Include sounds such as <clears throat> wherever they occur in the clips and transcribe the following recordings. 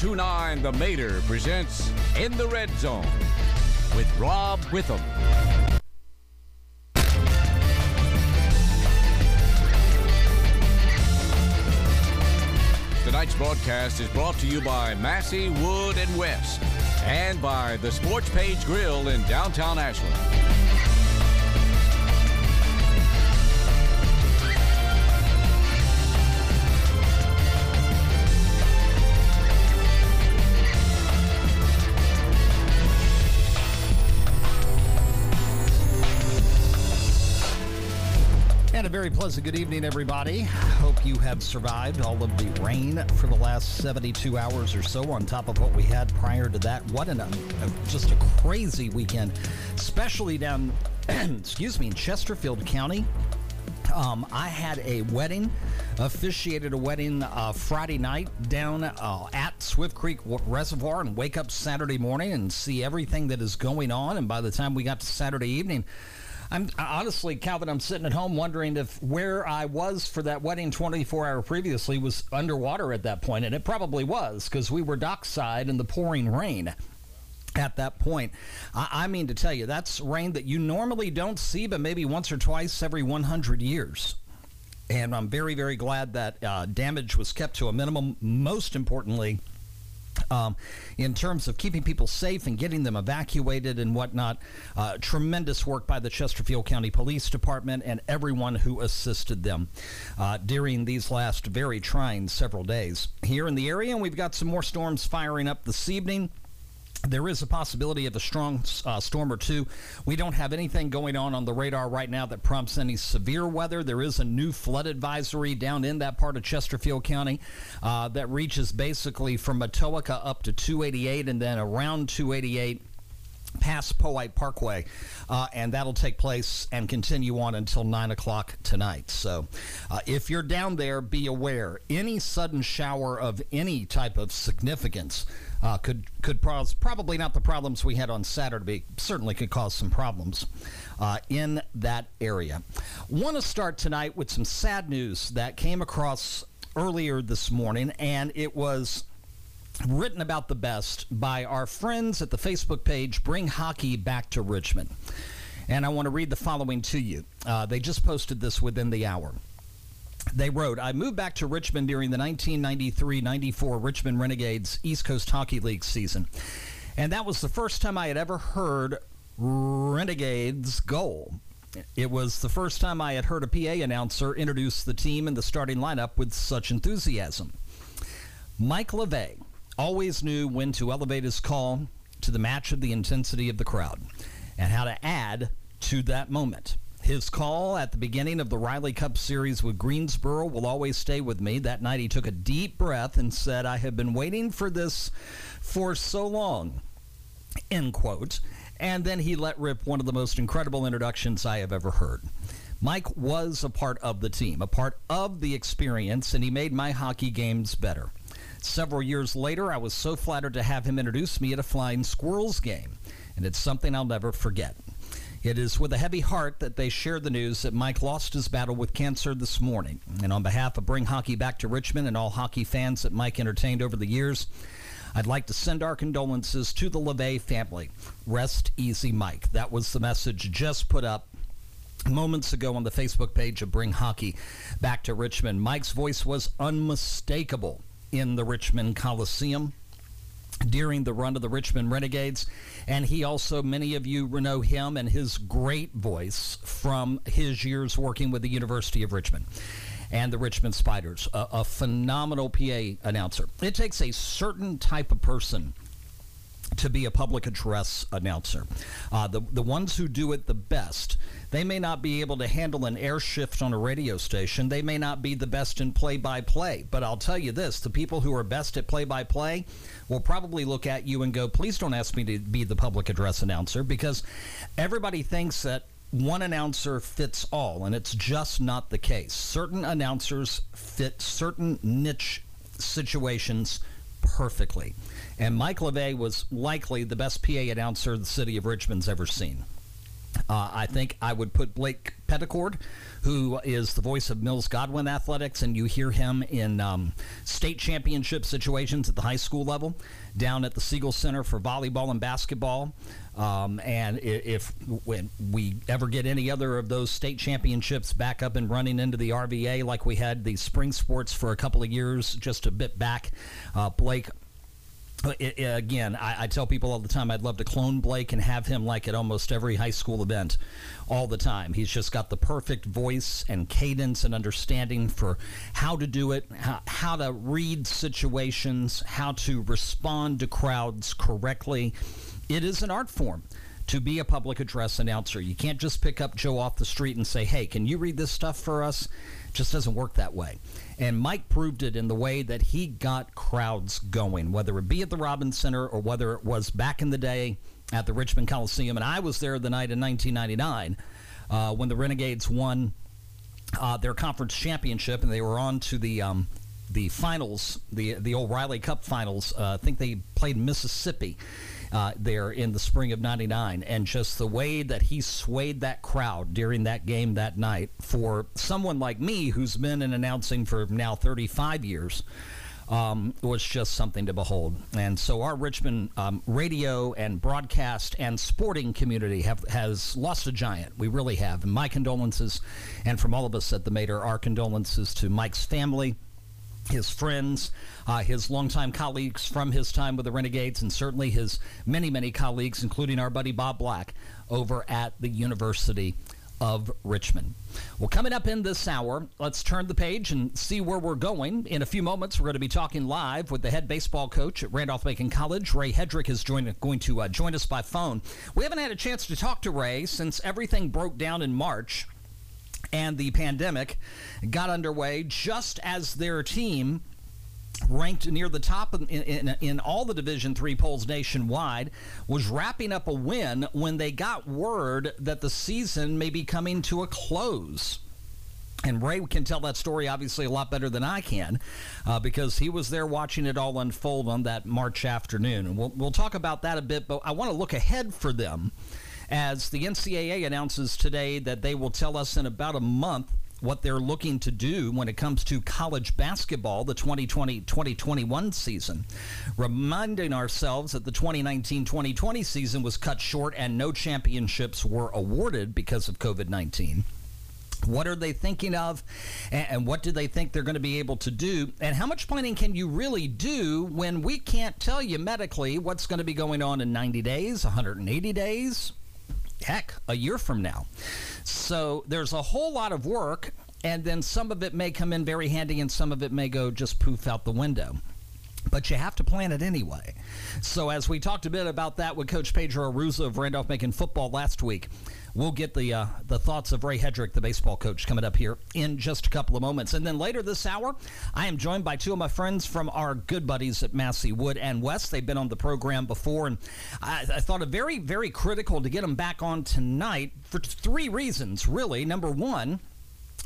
1029 The Mater presents In the Red Zone with Rob Witham. Tonight's broadcast is brought to you by Massey, Wood, and West and by the Sports Page Grill in downtown Ashland. A very pleasant good evening, everybody. Hope you have survived all of the rain for the last 72 hours or so, on top of what we had prior to that. What an, a, just a crazy weekend, especially down, <clears throat> excuse me, in Chesterfield County. Um, I had a wedding, officiated a wedding uh, Friday night down uh, at Swift Creek Reservoir, and wake up Saturday morning and see everything that is going on. And by the time we got to Saturday evening, I'm honestly, Calvin, I'm sitting at home wondering if where I was for that wedding 24 hour previously was underwater at that point, and it probably was because we were dockside in the pouring rain at that point. I, I, mean to tell you, that's rain that you normally don't see, but maybe once or twice every 100 years. And I'm very, very glad that uh, damage was kept to a minimum. Most importantly, um, in terms of keeping people safe and getting them evacuated and whatnot. Uh, tremendous work by the Chesterfield County Police Department and everyone who assisted them uh, during these last very trying several days here in the area. And we've got some more storms firing up this evening. There is a possibility of a strong uh, storm or two. We don't have anything going on on the radar right now that prompts any severe weather. There is a new flood advisory down in that part of Chesterfield County uh, that reaches basically from Matoaca up to 288 and then around 288 past Powhite Parkway, uh, and that'll take place and continue on until 9 o'clock tonight. So uh, if you're down there, be aware any sudden shower of any type of significance uh, could, could probably not the problems we had on Saturday, but certainly could cause some problems uh, in that area. Want to start tonight with some sad news that came across earlier this morning, and it was written about the best by our friends at the Facebook page Bring Hockey Back to Richmond. And I want to read the following to you. Uh, they just posted this within the hour. They wrote, I moved back to Richmond during the 1993 94 Richmond Renegades East Coast Hockey League season. And that was the first time I had ever heard Renegades goal. It was the first time I had heard a PA announcer introduce the team and the starting lineup with such enthusiasm. Mike LeVay, always knew when to elevate his call to the match of the intensity of the crowd and how to add to that moment. His call at the beginning of the Riley Cup series with Greensboro will always stay with me. That night he took a deep breath and said, I have been waiting for this for so long. End quote. And then he let rip one of the most incredible introductions I have ever heard. Mike was a part of the team, a part of the experience, and he made my hockey games better. Several years later, I was so flattered to have him introduce me at a Flying Squirrels game, and it's something I'll never forget. It is with a heavy heart that they share the news that Mike lost his battle with cancer this morning. And on behalf of Bring Hockey Back to Richmond and all hockey fans that Mike entertained over the years, I'd like to send our condolences to the LeVay family. Rest easy, Mike. That was the message just put up moments ago on the Facebook page of Bring Hockey Back to Richmond. Mike's voice was unmistakable in the Richmond Coliseum during the run of the Richmond Renegades. And he also, many of you know him and his great voice from his years working with the University of Richmond and the Richmond Spiders. A, a phenomenal PA announcer. It takes a certain type of person to be a public address announcer. Uh, the, the ones who do it the best, they may not be able to handle an air shift on a radio station. They may not be the best in play by play. But I'll tell you this the people who are best at play by play will probably look at you and go, please don't ask me to be the public address announcer because everybody thinks that one announcer fits all, and it's just not the case. Certain announcers fit certain niche situations perfectly. And Mike LeVay was likely the best PA announcer the city of Richmond's ever seen. Uh, I think I would put Blake Petticord, who is the voice of Mills Godwin Athletics, and you hear him in um, state championship situations at the high school level, down at the Siegel Center for volleyball and basketball. Um, and if when we ever get any other of those state championships back up and running into the RVA like we had the spring sports for a couple of years, just a bit back, uh, Blake it, it, again, I, I, tell people all the time I'd love to clone Blake and have him like at almost every high school event all the time. He's just got the perfect voice and cadence and understanding for how to do it, how, how to read situations, how to respond to crowds correctly. It is an art form to be a public address announcer. You can't just pick up Joe off the street and say, hey, can you read this stuff for us? Just doesn't work that way. And Mike proved it in the way that he got crowds going, whether it be at the Robins Center or whether it was back in the day at the Richmond Coliseum. And I was there the night in 1999 uh, when the Renegades won uh, their conference championship and they were on to the. Um, the finals, the the old Riley Cup finals. Uh, I think they played Mississippi, uh, there in the spring of 99. And just the way that he swayed that crowd during that game that night for someone like me who's been in announcing for now 35 years. Um, was just something to behold. And so our Richmond um, radio and broadcast and sporting community have has lost a giant. We really have. And my condolences, and from all of us at the Mater, our condolences to Mike's family, his friends, uh, his longtime colleagues from his time with the Renegades, and certainly his many, many colleagues, including our buddy Bob Black over at the University of Richmond. Well, coming up in this hour, let's turn the page and see where we're going. In a few moments, we're going to be talking live with the head baseball coach at Randolph Macon College. Ray Hedrick is join, going to uh, join us by phone. We haven't had a chance to talk to Ray since everything broke down in March and the pandemic got underway just as their team ranked near the top in, in, in, all the division three polls nationwide was wrapping up a win when they got word that the season may be coming to a close and Ray can tell that story obviously a lot better than I can uh, because he was there watching it all unfold on that March afternoon. And we'll, we'll talk about that a bit, but I want to look ahead for them as the NCAA announces today that they will tell us in about a month what they're looking to do when it comes to college basketball, the 2020 2021 season. Reminding ourselves that the 2019 2020 season was cut short and no championships were awarded because of COVID 19. What are they thinking of, and what do they think they're going to be able to do? And how much planning can you really do when we can't tell you medically what's going to be going on in 90 days, 180 days, heck, a year from now. So there's a whole lot of work, and then some of it may come in very handy, and some of it may go just poof out the window but you have to plan it anyway. So, as we talked a bit about that with Coach Pedro Arruza of Randolph Macon football last week, we'll get the uh, the thoughts of Ray Hedrick, the baseball coach, coming up here in just a couple of moments. And then later this hour, I am joined by two of my friends from our good buddies at Massey Wood and West. They've been on the program before, and I, I thought it very, very critical to get them back on tonight for three reasons, really. Number one,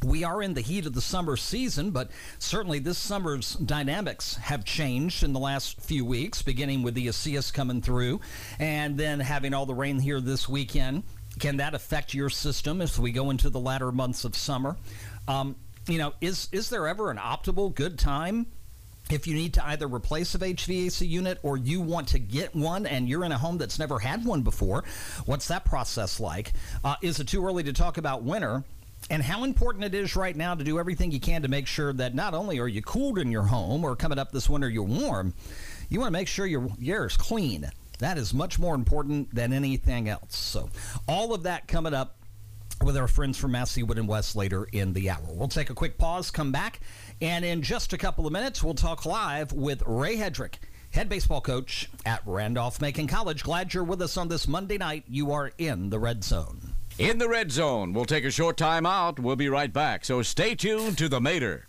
we are in the heat of the summer season, but certainly this summer's dynamics have changed in the last few weeks, beginning with the Isaias coming through and then having all the rain here this weekend. Can that affect your system as we go into the latter months of summer? Um, you know, is is there ever an optimal good time if you need to either replace a HVAC unit or you want to get one and you're in a home that's never had one before, what's that process like? Uh, is it too early to talk about winter? and how important it is right now to do everything you can to make sure that not only are you cooled in your home or coming up this winter you're warm, you want to make sure your air is clean. That is much more important than anything else. So, all of that coming up with our friends from Massey Wood and West later in the hour. We'll take a quick pause, come back, and in just a couple of minutes, we'll talk live with Ray Hedrick head baseball coach at Randolph Macon College. Glad you're with us on this Monday night. You are in the red zone. In the red zone, we'll take a short time out. We'll be right back, so stay tuned to the Mater.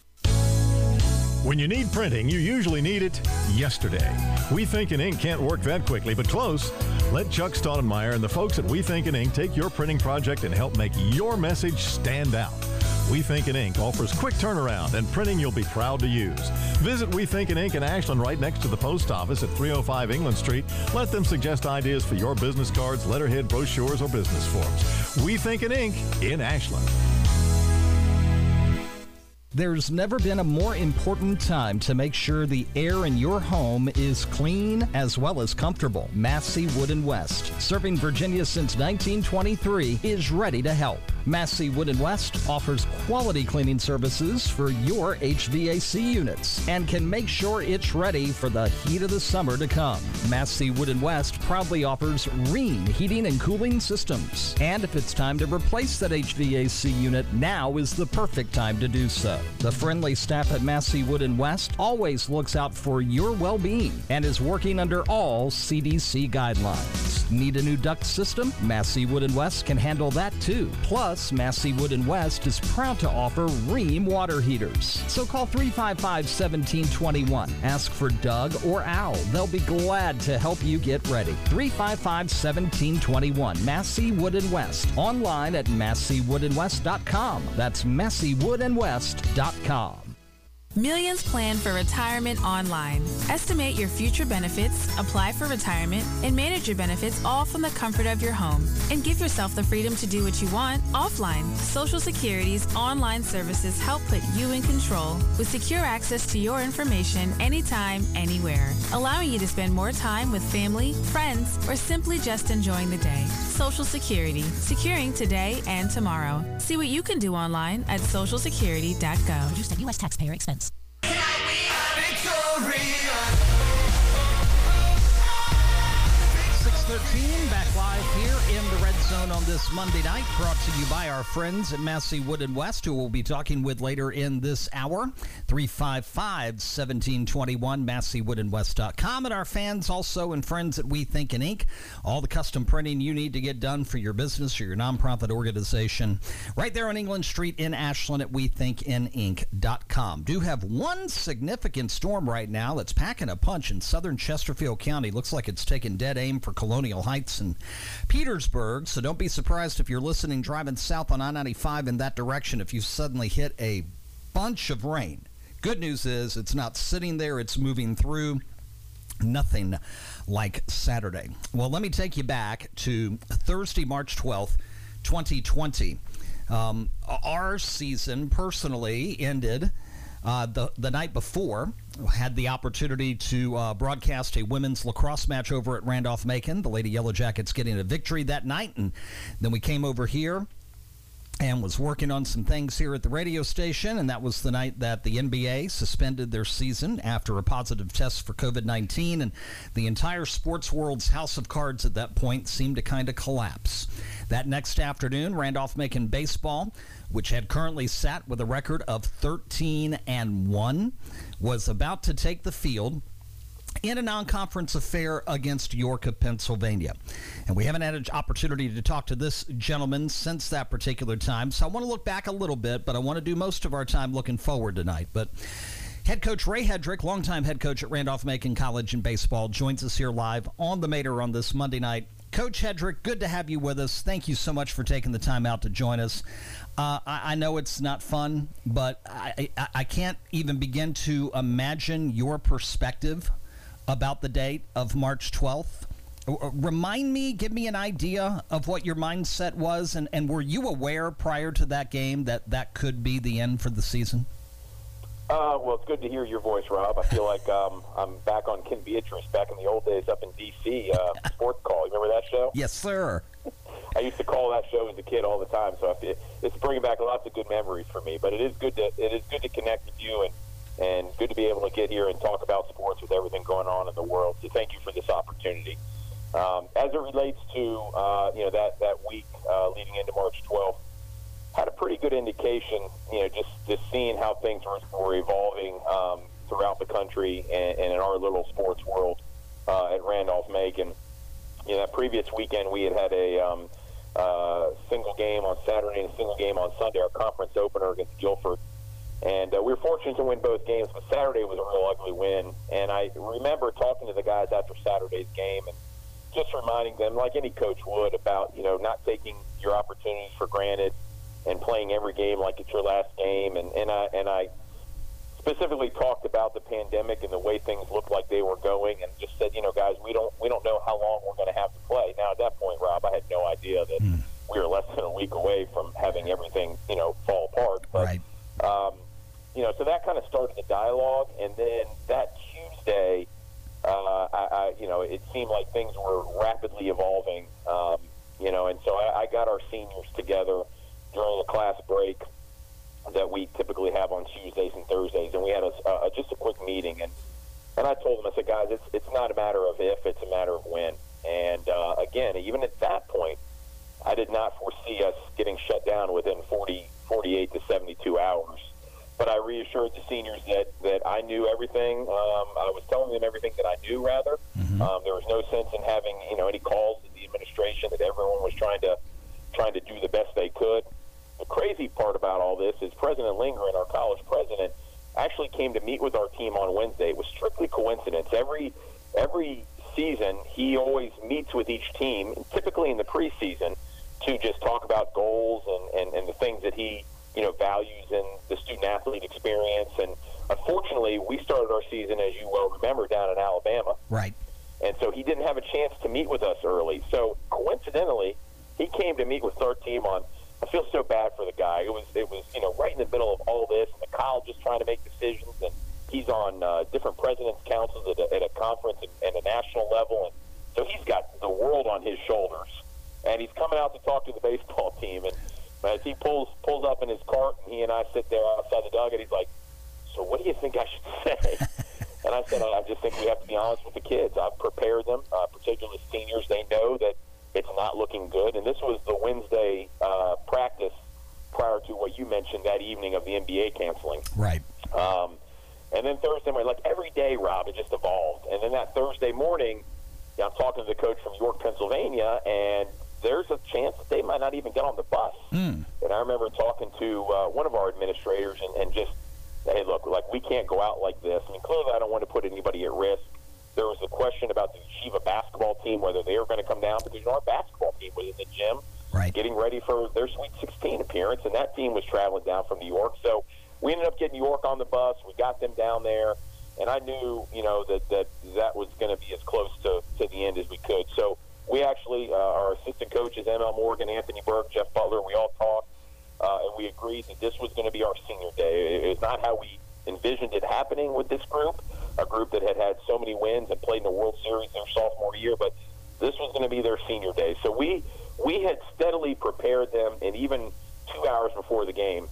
When you need printing, you usually need it yesterday. We Think in Ink can't work that quickly, but close. Let Chuck Staudenmeyer and the folks at We Think in Ink take your printing project and help make your message stand out. We Think in Ink offers quick turnaround and printing you'll be proud to use. Visit We Think in Ink in Ashland right next to the post office at 305 England Street. Let them suggest ideas for your business cards, letterhead, brochures, or business forms. We Think in Ink in Ashland. There's never been a more important time to make sure the air in your home is clean as well as comfortable. Massey Wood and West, serving Virginia since 1923, is ready to help. Massey Wood and West offers quality cleaning services for your HVAC units and can make sure it's ready for the heat of the summer to come. Massey Wood and West proudly offers Rheem heating and cooling systems. And if it's time to replace that HVAC unit, now is the perfect time to do so. The friendly staff at Massey Wood and West always looks out for your well-being and is working under all CDC guidelines. Need a new duct system? Massey Wood and West can handle that too. Plus, Massey Wood and West is proud to offer Rheem water heaters. So call 355-1721. Ask for Doug or Al. They'll be glad to help you get ready. 355-1721. Massey Wood and West. Online at masseywoodandwest.com. That's masseywoodandwest.com. Millions plan for retirement online. Estimate your future benefits, apply for retirement, and manage your benefits all from the comfort of your home. And give yourself the freedom to do what you want offline. Social Security's online services help put you in control with secure access to your information anytime, anywhere, allowing you to spend more time with family, friends, or simply just enjoying the day. Social Security, securing today and tomorrow. See what you can do online at socialsecurity.gov. Produced at U.S. taxpayer expense. Glorious. 613 back live here in the red zone on this Monday night, brought to you by our friends at Massey Wood and West, who we'll be talking with later in this hour. 355 1721, MasseyWoodandWest.com. And our fans also and friends at We Think in Ink. All the custom printing you need to get done for your business or your nonprofit organization. Right there on England Street in Ashland at WeThinkInInk.com. Do have one significant storm right now that's packing a punch in southern Chesterfield County. Looks like it's taking dead aim for Colonial Heights and Petersburg. So don't be surprised if you're listening driving south on I 95 in that direction if you suddenly hit a bunch of rain. Good news is it's not sitting there, it's moving through. Nothing like Saturday. Well, let me take you back to Thursday, March 12th, 2020. Um, our season personally ended uh, the the night before, had the opportunity to uh, broadcast a women's lacrosse match over at Randolph Macon. The Lady Yellow Jackets getting a victory that night, and then we came over here and was working on some things here at the radio station. And that was the night that the NBA suspended their season after a positive test for COVID 19. And the entire sports world's house of cards at that point seemed to kind of collapse. That next afternoon, Randolph Macon baseball, which had currently sat with a record of 13 and 1, was about to take the field in a non-conference affair against York of Pennsylvania. And we haven't had an opportunity to talk to this gentleman since that particular time. So I want to look back a little bit, but I want to do most of our time looking forward tonight. But Head coach Ray Hedrick, longtime head coach at Randolph Macon College in baseball, joins us here live on the Mater on this Monday night. Coach Hedrick, good to have you with us. Thank you so much for taking the time out to join us. Uh, I, I, know it's not fun, but I, I, I can't even begin to imagine your perspective about the date of March 12th. Remind me, give me an idea of what your mindset was, and, and were you aware prior to that game that that could be the end for the season? Uh, well, it's good to hear your voice, Rob. I feel like um, I'm back on Ken Beatrice back in the old days up in D.C. Uh, <laughs> Sports Call. You remember that show? Yes, sir. <laughs> I used to call that show as a kid all the time, so feel, it's bringing back lots of good memories for me. But it is good to it is good to connect with you and and good to be able to get here and talk about sports with everything going on in the world. So thank you for this opportunity. Um, as it relates to uh, you know that that week uh, leading into March 12th had a pretty good indication, you know, just, just seeing how things were, were evolving um, throughout the country and, and, in our little sports world uh, at Randolph Macon. You know, that previous weekend we had had a um, uh, single game on Saturday and a single game on Sunday, our conference opener against Guilford. And uh, we were fortunate to win both games, but Saturday was a real ugly win. And I remember talking to the guys after Saturday's game and just reminding them, like any coach would, about, you know, not taking your opportunities for granted – and playing every game like it's your last game. And and I and I specifically talked about the pandemic and the way things looked like they were going, and just said, you know, guys, we don't we don't know how long we're going to have to play. Now at that point, Rob, I had no idea that mm. we were less than a week away from having everything you know fall apart. But, right. Um, you know, so that kind of started the dialogue, and then that Tuesday, uh, I, I, you know, it seemed like things were rapidly evolving. Um, you know, and so I, I got our seniors together during a class break that we typically have on Tuesdays and Thursdays, and we had a, uh, just a quick meeting, and and I told them, I said, guys, it's it's not a matter of if, it's a matter of when. And uh, again, even at that point, I did not foresee us getting shut down within 40, 48 to 72 hours. But I reassured the seniors that, that I knew everything. Um, I was telling them everything that I knew, rather. Mm-hmm. Um, there was no sense in having you know any calls to the administration that everyone was trying to trying to do the best they could. The crazy part about all this is President Lindgren, our college president, actually came to meet with our team on Wednesday. It was strictly coincidence. Every every season, he always meets with each team, typically in the preseason, to just talk about goals and, and, and the things that he you know values in the student athlete experience. And unfortunately, we started our season, as you well remember, down in Alabama. Right. And so he didn't have a chance to meet with us early. So coincidentally, he came to meet with our team on. I feel so bad for the guy. It was it was you know right in the middle of all this, and the college is trying to make decisions, and he's on uh, different presidents' councils at a, at a conference and, and a national level, and so he's got the world on his shoulders, and he's coming out to talk to the baseball <laughs> team, and as he pulls pulls up in his cart, and he and I sit there outside the dugout, he's like, "So what do you think I should <laughs> say?" and I said, "I just think we have to be honest with the kids. I've prepared them, uh, particularly seniors. They know that." It's not looking good. And this was the Wednesday uh, practice prior to what you mentioned that evening of the NBA canceling. Right. Um, and then Thursday morning, like every day, Rob, it just evolved. And then that Thursday morning, I'm talking to the coach from York, Pennsylvania, and there's a chance that they might not even get on the bus. Mm. And I remember talking to uh, one of our administrators and, and just, hey, look, like we can't go out like this. I mean, clearly, I don't want to put anybody at risk. There was a question about the Yeshiva basketball team, whether they were going to come down, because you know, our basketball team was in the gym right. getting ready for their Sweet 16 appearance, and that team was traveling down from New York. So we ended up getting New York on the bus. We got them down there, and I knew, you know, that that, that was going to be as close to, to the end as we could. So we actually, uh, our assistant coaches, ML Morgan, Anthony Burke, Jeff Butler, we all talked, uh, and we agreed that this was going to be our senior day. It was not how we envisioned it happening with this group, a group that had had so many wins and played in the World Series their sophomore year, but this was going to be their senior day. So we we had steadily prepared them, and even two hours before the game,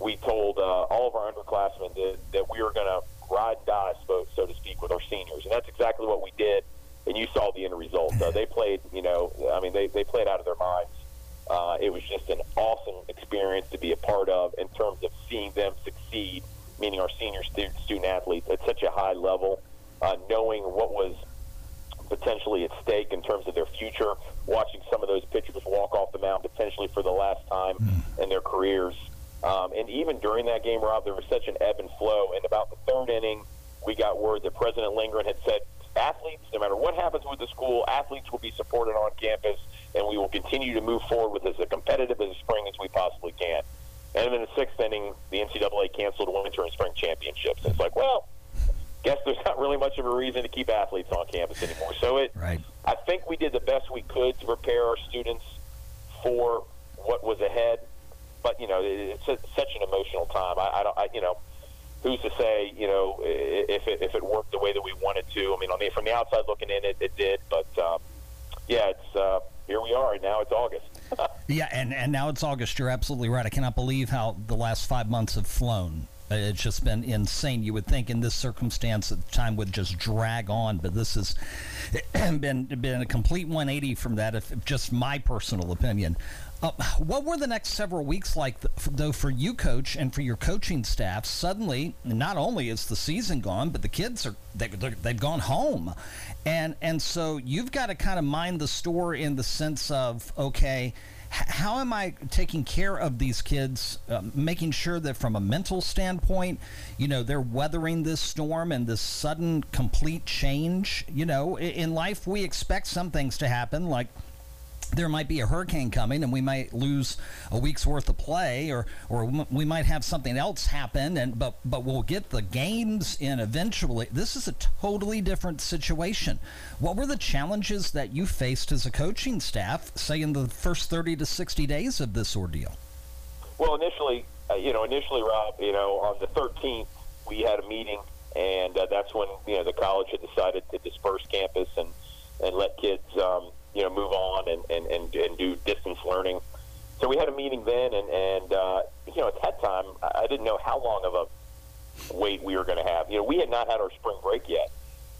we told uh, all of our underclassmen that, that we were going to ride and die, so, so to speak, with our seniors, and that's exactly what we did. And you saw the end result. Uh, they played, you know, I mean, they, they played out of their minds. Uh, it was just an awesome experience to be a part of in terms of seeing them succeed meaning our senior student, student athletes, at such a high level, uh, knowing what was potentially at stake in terms of their future, watching some of those pitchers walk off the mound potentially for the last time mm. in their careers. Um, and even during that game, Rob, there was such an ebb and flow. And about the third inning, we got word that President Lindgren had said, athletes, no matter what happens with the school, athletes will be supported on campus, and we will continue to move forward with as competitive as a spring as we possibly can. And then in the sixth inning, the NCAA canceled winter and spring championships. And it's like, well, guess there's not really much of a reason to keep athletes on campus anymore. So it, right. I think we did the best we could to prepare our students for what was ahead. But you know, it's a, such an emotional time. I, I don't, I, you know, who's to say, you know, if it, if it worked the way that we wanted to? I mean, on the from the outside looking in, it, it did. But um, yeah, it's uh, here we are. and Now it's August. Yeah, and, and now it's August. You're absolutely right. I cannot believe how the last five months have flown. It's just been insane. You would think in this circumstance that time would just drag on, but this has <clears throat> been been a complete 180 from that. If, if just my personal opinion. Uh, what were the next several weeks like, though, for you, coach, and for your coaching staff? Suddenly, not only is the season gone, but the kids are they, they've gone home, and and so you've got to kind of mind the store in the sense of okay, how am I taking care of these kids, uh, making sure that from a mental standpoint, you know, they're weathering this storm and this sudden complete change. You know, in life we expect some things to happen like there might be a hurricane coming and we might lose a week's worth of play or or we might have something else happen and but but we'll get the games in eventually. This is a totally different situation. What were the challenges that you faced as a coaching staff say in the first 30 to 60 days of this ordeal? Well initially uh, you know initially rob you know on the 13th we had a meeting and uh, that's when you know the college had decided to disperse campus and and let kids um, you know move on and, and, and, and do distance learning. So we had a meeting then, and and uh, you know at that time I didn't know how long of a wait we were going to have. You know we had not had our spring break yet,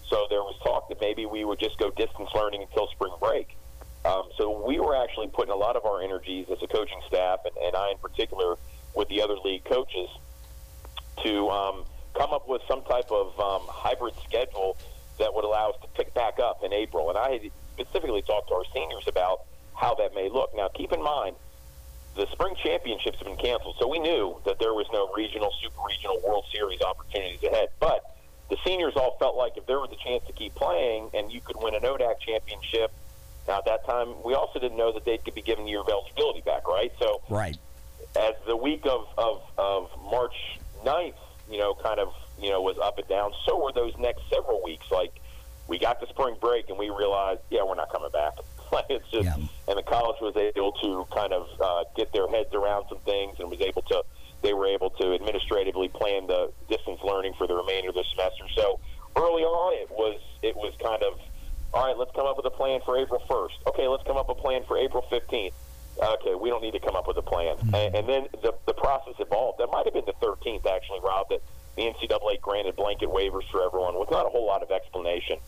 so there was talk that maybe we would just go distance learning until spring break. Um, so we were actually putting a lot of our energies as a coaching staff, and, and I in particular, with the other league coaches, to um, come up with some type of um, hybrid schedule that would allow us to pick back up in April. And I had specifically talk to our seniors about how that may look. Now, keep in mind, the spring championships have been canceled, so we knew that there was no regional, super regional World Series opportunities ahead. But the seniors all felt like if there was a chance to keep playing and you could win an ODAC championship, now at that time we also didn't know that they could be given a year of eligibility back, right? So, right. As the week of, of, of March 9th, you know, kind of, you know, was up and down, so were those next several weeks. Like we got the spring break and we realized, yeah, we're not coming back. <laughs> like it's just, yeah. and the college was able to kind of uh, get their heads around some things and was able to, they were able to administratively plan the distance learning for the remainder of the semester. So early on, it was it was kind of, all right, let's come up with a plan for April 1st. Okay, let's come up with a plan for April 15th. Okay, we don't need to come up with a plan. Mm-hmm. And, and then the, the process evolved. That might have been the 13th, actually, Rob, that the NCAA granted blanket waivers for everyone with not a whole lot of explanation.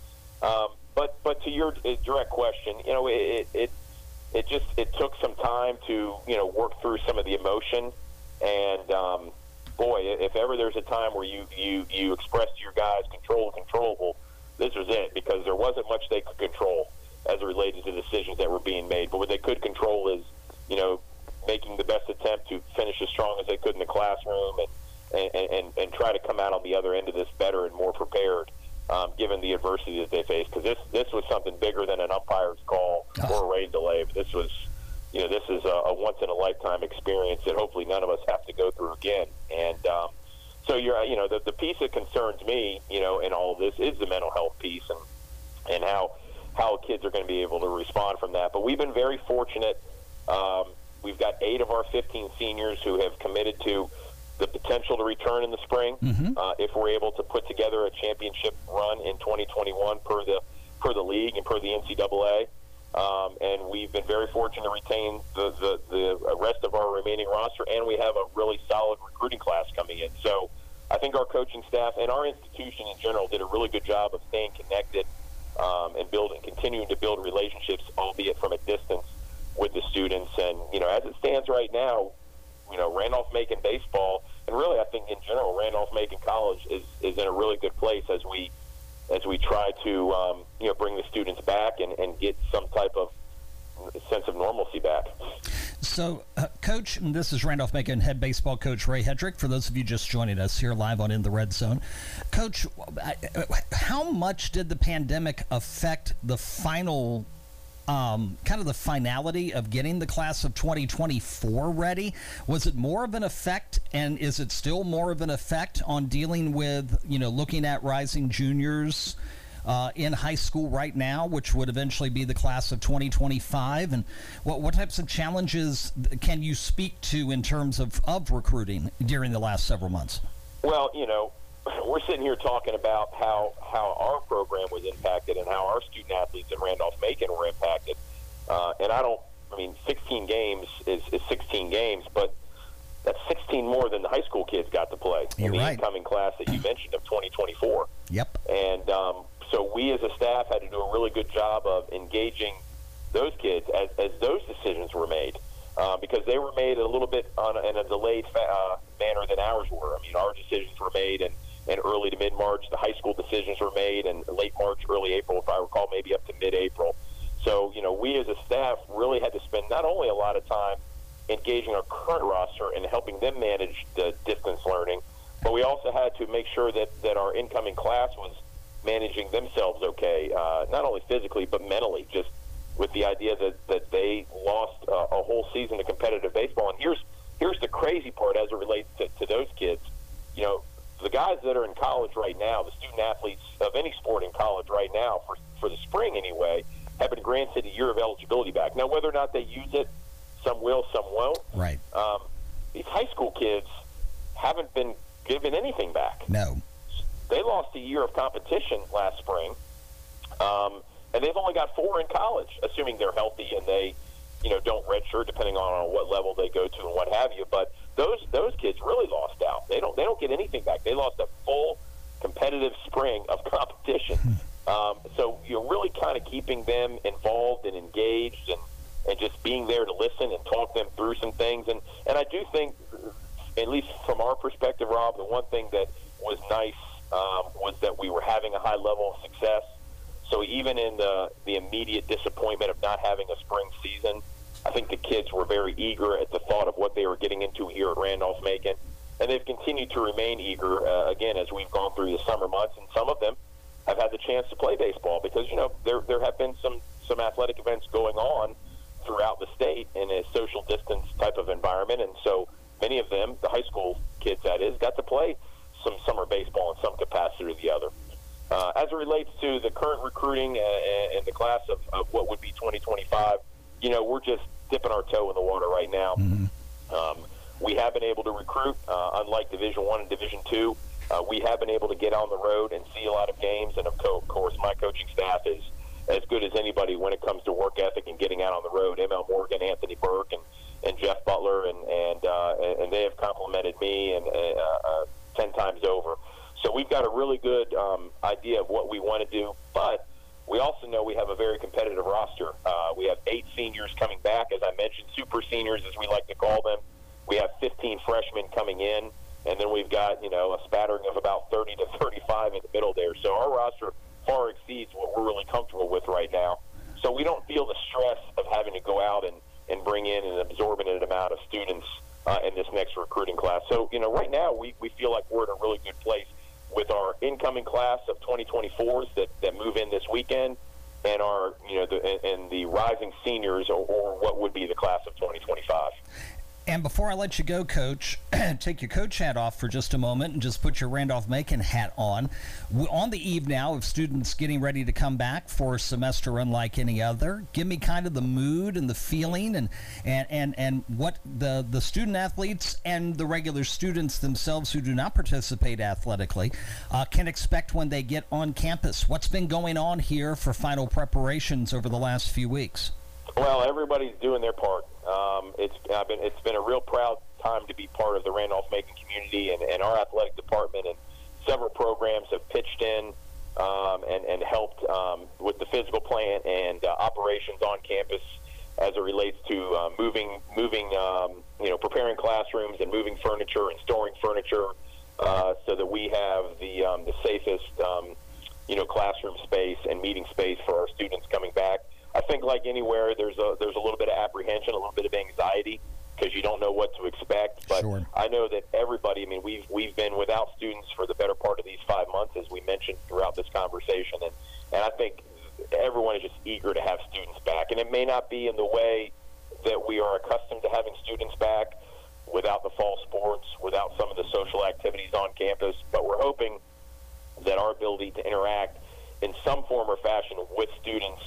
Um, but but to your uh, direct question, you know, it, it it just it took some time to you know work through some of the emotion, and um, boy, if ever there's a time where you you you express to your guys control controllable, this was it because there wasn't much they could control as it related to decisions that were being made. But what they could control is you know making the best attempt to finish as strong as they could in the classroom and and, and, and try to come out on the other end of this better and more prepared um, given the adversity that they faced. Because this this was something bigger than an umpire's call or a rain delay. But this was, you know, this is a, a once in a lifetime experience that hopefully none of us have to go through again. And um, so you're, you know, the, the piece that concerns me, you know, in all of this is the mental health piece and and how how kids are going to be able to respond from that. But we've been very fortunate. Um, we've got eight of our 15 seniors who have committed to the potential to return in the spring mm-hmm. uh, if we're able to put together a championship run in 2021 per the per the league and per the NCAA. Um, and we've been very fortunate to retain the, the, the rest of our remaining roster, and we have a really solid recruiting class coming in. So I think our coaching staff and our institution in general did a really good job of staying connected um, and building, continuing to build relationships, albeit from a distance, with the students. And you know, as it stands right now, you know, Randolph Macon baseball, and really, I think in general, Randolph Macon College is, is in a really good place as we as we try to um, you know bring the students back and, and get some type of sense of normalcy back. So, uh, Coach, this is Randolph Macon head baseball coach Ray Hedrick. For those of you just joining us here live on In the Red Zone, Coach, how much did the pandemic affect the final um, kind of the finality of getting the class of 2024 ready? Was it more of an effect, and is it still more of an effect on dealing with, you know, looking at rising juniors? Uh, in high school right now, which would eventually be the class of 2025? And what, what types of challenges can you speak to in terms of, of recruiting during the last several months? Well, you know, <laughs> we're sitting here talking about how how our program was impacted and how our student athletes in Randolph Macon were impacted. Uh, and I don't, I mean, 16 games is, is 16 games, but that's 16 more than the high school kids got to play You're in the right. incoming class that you mentioned of 2024. Yep. And um, so we as a staff had to do a really good job of engaging those kids as, as those decisions were made. Uh, because they were made a little bit on a, in a delayed fa- uh, manner than ours were. I mean, our decisions were made in and early to mid March. The high school decisions were made in late March, early April, if I recall, maybe up to mid April. So, you know, we as a staff really had to spend not only a lot of time engaging our current roster and helping them manage the distance learning, but we also had to make sure that, that our incoming class was managing themselves okay, uh, not only physically, but mentally, just with the idea that, that they they lost uh, a whole season of competitive baseball. And here's here's the crazy part as it relates to, to those kids. You know, the guys that are in college right now, the student athletes of any sport in college right now, for for the spring anyway, have been granted a year of eligibility back. Now, whether or not they use it, some will, some won't. Right. Um, these high school kids haven't been given anything back. No. They lost a year of competition last spring, um, and they've only got four in college, assuming they're healthy and they, you know, don't redshirt, depending on, on what level they go to and what have you. But those those kids really lost out. They don't they don't get anything back. They lost a full competitive spring of <laughs> competition. Um, so you're really kind of keeping them involved and engaged and, and just being there to listen and talk them through some things. And, and I do think, at least from our perspective, Rob, the one thing that was nice um, was that we were having a high level of success. So even in the, the immediate disappointment of not having a spring season, I think the kids were very eager at the thought of what they were getting into here at Randolph Macon. And they've continued to remain eager, uh, again, as we've gone through the summer months. And some of them have had the chance to play baseball because, you know, there, there have been some, some athletic events going on throughout the state in a social distance type of environment. And so many of them, the high school kids that is, got to play some summer baseball in some capacity or the other. Uh, as it relates to the current recruiting and, and the class of, of what would be 2025, you know, we're just dipping our toe in the water right now. Mm-hmm. Um, we have been able to recruit, uh, unlike Division One and Division Two. Uh, we have been able to get on the road and see a lot of games, and of course, my coaching staff is as good as anybody when it comes to work ethic and getting out on the road. ML Morgan, Anthony Burke, and, and Jeff Butler, and and uh, and they have complimented me and uh, uh, ten times over. So we've got a really good um, idea of what we want to do, but we also know we have a very competitive roster. Uh, we have eight seniors coming back, as I mentioned, super seniors, as we like to call them. We have 15 freshmen coming in, and then we've got you know a spattering of about 30 to 35 in the middle there. So our roster far exceeds what we're really comfortable with right now. So we don't feel the stress of having to go out and, and bring in an absorbent amount of students uh, in this next recruiting class. So, you know, right now we, we feel like we're in a really good place with our incoming class of 2024s that, that move in this weekend and our, you know, the, and, the rising seniors or, or what would be the class of 2025. And before I let you go, Coach, <clears throat> take your coach hat off for just a moment and just put your Randolph Macon hat on. On the eve now of students getting ready to come back for a semester unlike any other, give me kind of the mood and the feeling and and and, and what the, the student athletes and the regular students themselves who do not participate athletically uh, can expect when they get on campus. What's been going on here for final preparations over the last few weeks? Well, everybody's doing their part. Um, it's I've been it's been a real proud time to be part of the Randolph Macon community, and, and our athletic department and several programs have pitched in um, and and helped um, with the physical plant and uh, operations on campus as it relates to uh, moving moving um, you know preparing classrooms and moving furniture and storing furniture uh, so that we have the um, the safest um, you know classroom space and meeting space for our students coming back. I think like anywhere, there's a there's a little bit of apprehension, a little bit of anxiety because you don't know what to expect. But sure. I know that everybody. I mean, we've we've been without students for the better part of these five months, as we mentioned throughout this conversation, and and I think everyone is just eager to have students back. And it may not be in the way that we are accustomed to having students back without the fall sports, without some of the social activities on campus, but we're hoping that our ability to interact in some form or fashion with students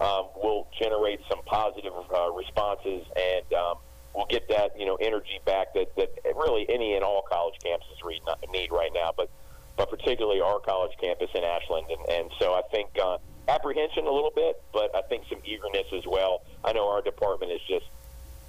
um, will generate some positive uh, responses and um, we'll get that you know energy back that, that really any and all college campuses need right now, but but particularly our college campus in Ashland, and, and so I think uh, apprehension a little bit, but I think some eagerness as well. I know our department is just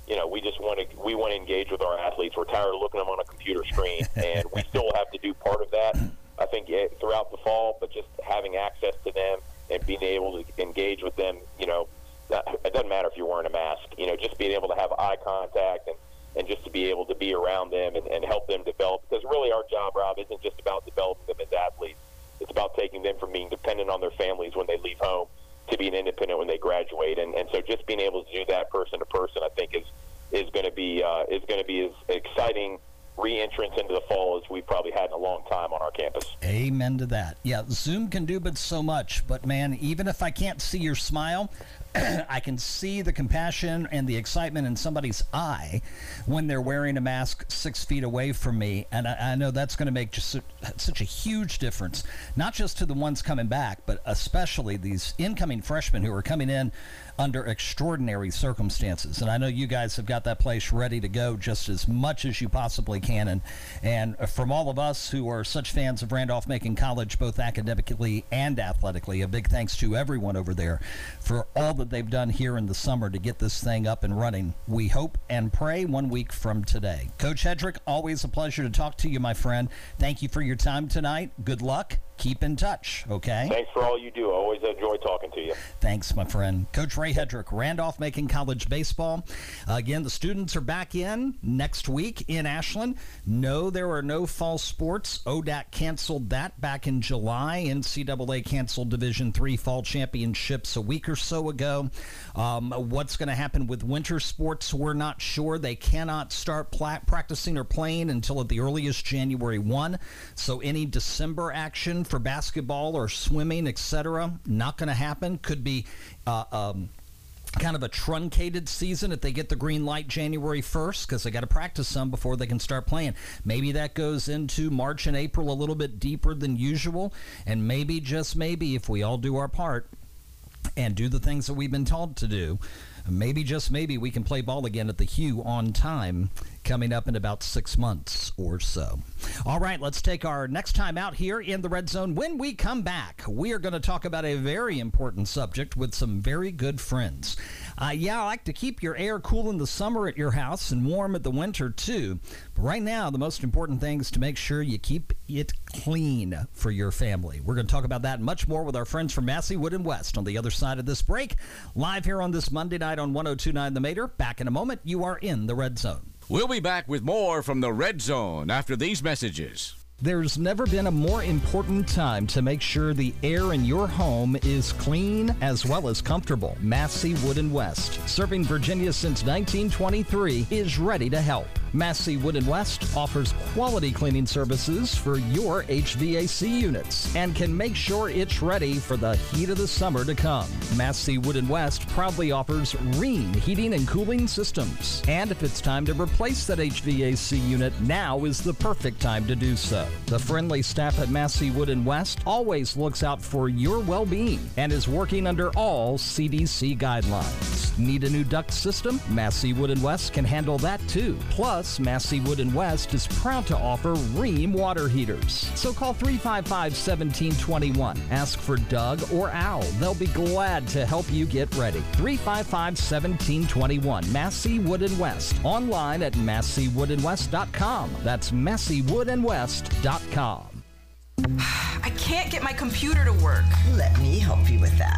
you know, we just want to we want to engage with our athletes. We're tired of looking at them on a computer screen, <laughs> and we still have to do part of that. I think eh, throughout the fall, but just having access to them and being able to engage with them, you know, it doesn't matter if you're wearing a mask, you know, just being able to have eye contact and, and just to be able to be around them and, and help them develop. Because really, our job, Rob, isn't just about developing them as athletes. It's about taking them from being dependent on their families when they leave home to being independent when they graduate. And, and so just being able to do that person to person, I think, is is going to be uh, is going to be as exciting re-entrance into the fall as we've probably had in a long time on our campus. Amen to that. Yeah, Zoom can do but so much, but man, even if I can't see your smile, <clears throat> I can see the compassion and the excitement in somebody's eye when they're wearing a mask six feet away from me. And I, I know that's going to make just su- such a huge difference, not just to the ones coming back, but especially these incoming freshmen who are coming in under extraordinary circumstances. And I know you guys have got that place ready to go just as much as you possibly can. And, and from all of us who are such fans of Randolph Macon College, both academically and athletically, a big thanks to everyone over there for all they've done here in the summer to get this thing up and running. We hope and pray one week from today. Coach Hedrick, always a pleasure to talk to you, my friend. Thank you for your time tonight. Good luck keep in touch, okay? Thanks for all you do. I always enjoy talking to you. Thanks, my friend. Coach Ray Hedrick, Randolph Macon College Baseball. Again, the students are back in next week in Ashland. No, there are no fall sports. ODAC canceled that back in July. NCAA canceled Division Three fall championships a week or so ago. Um, what's going to happen with winter sports, we're not sure. They cannot start pla- practicing or playing until at the earliest January 1. So any December action for basketball or swimming, etc. Not going to happen. Could be. Uh, um, kind of a truncated season if they get the green light January 1st because they got to practice some before they can start playing. Maybe that goes into March and April a little bit deeper than usual. And maybe, just maybe, if we all do our part and do the things that we've been told to do, maybe, just maybe, we can play ball again at the Hue on time coming up in about six months or so. All right, let's take our next time out here in the Red Zone. When we come back, we are going to talk about a very important subject with some very good friends. Uh, yeah, I like to keep your air cool in the summer at your house and warm at the winter too. But right now, the most important thing is to make sure you keep it clean for your family. We're going to talk about that much more with our friends from Massey Wood and West on the other side of this break. Live here on this Monday night on 1029 The Mater. Back in a moment. You are in the Red Zone. We'll be back with more from the Red Zone after these messages. There's never been a more important time to make sure the air in your home is clean as well as comfortable. Massey Wood and West, serving Virginia since 1923, is ready to help. Massey Wood and West offers quality cleaning services for your HVAC units and can make sure it's ready for the heat of the summer to come. Massey Wood and West proudly offers Rheem heating and cooling systems. And if it's time to replace that HVAC unit, now is the perfect time to do so. The friendly staff at Massey Wood and West always looks out for your well-being and is working under all CDC guidelines. Need a new duct system? Massey Wood and West can handle that too. Plus, Massey Wood and West is proud to offer Rheem water heaters. So call 355-1721. Ask for Doug or Al. They'll be glad to help you get ready. 355-1721. Massey Wood and West. Online at masseywoodandwest.com. That's masseywoodandwest.com. <sighs> I can't get my computer to work. Let me help you with that.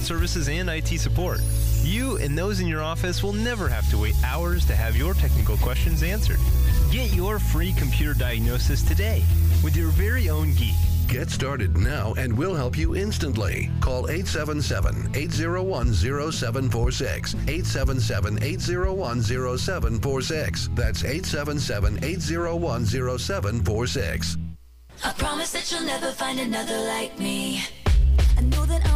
services and IT support. You and those in your office will never have to wait hours to have your technical questions answered. Get your free computer diagnosis today with your very own geek. Get started now and we'll help you instantly. Call 877 801 0746. 877 801 0746. That's 877 801 0746. I promise that you'll never find another like me. I know that I'm a handful, babe.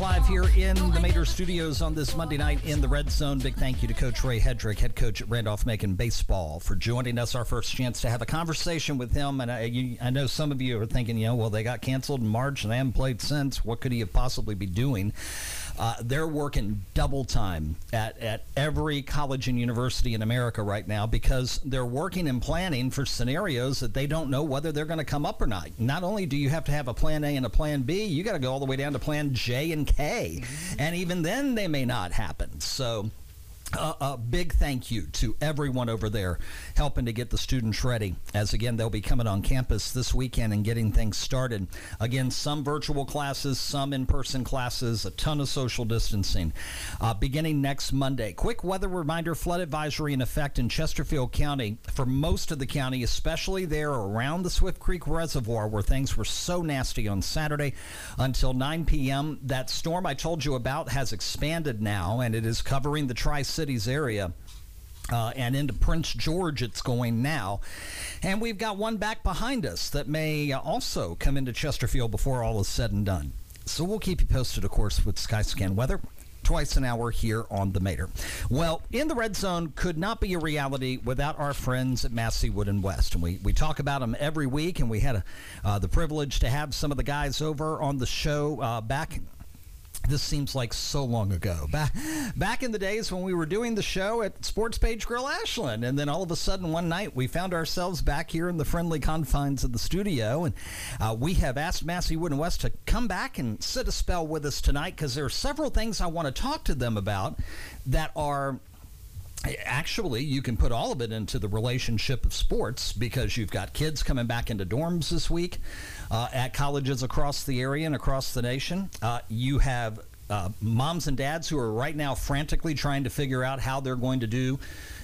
Live here in the Mater Studios on this Monday night in the Red Zone. Big thank you to Coach Ray Hedrick, head coach at Randolph Macon Baseball, for joining us. Our first chance to have a conversation with him. And I, you, I know some of you are thinking, you know, well, they got canceled in March and they haven't played since. What could he have possibly be doing? Uh, they're working double time at, at every college and university in America right now because they're working and planning for scenarios that they don't know whether they're going to come up or not. Not only do you have to have a plan A and a plan B, you got to go all the way down to plan J and K. And even then, they may not happen. So, Uh, a big thank you to everyone over there helping to get the students ready. As again, they'll be coming on campus this weekend and getting things started. Again, some virtual classes, some in person classes, a ton of social distancing. Uh, beginning next Monday. Quick weather reminder flood advisory in effect in Chesterfield County for most of the county, especially there around the Swift Creek Reservoir where things were so nasty on Saturday until 9 p.m. That storm I told you about has expanded now and it is covering the Tri Cities area. Uh, and into Prince George, it's going now. And we've got one back behind us that may also come into Chesterfield before all is said and done. So we'll keep you posted, of course, with Skyscan weather twice an hour here on the Mater. Well, in the red zone could not be a reality without our friends at Massey Wood and West, and we, we talk about them every week. And we had a, uh, the privilege to have some of the guys over on the show uh, back this seems like so long ago. Back, back in the days when we were doing the show at Sports Page Grill Ashland. And then all of a sudden, one night, we found ourselves back here in the friendly confines of the studio. And uh, we have asked Massey Wood and West to come back and sit a spell with us tonight because there are several things I want to talk to them about that are Actually, you can put all of it into the relationship of sports because you've got kids coming back into dorms this week uh, at colleges across the area and across the nation. Uh, you have uh, moms and dads who are right now frantically trying to figure out how they're going to do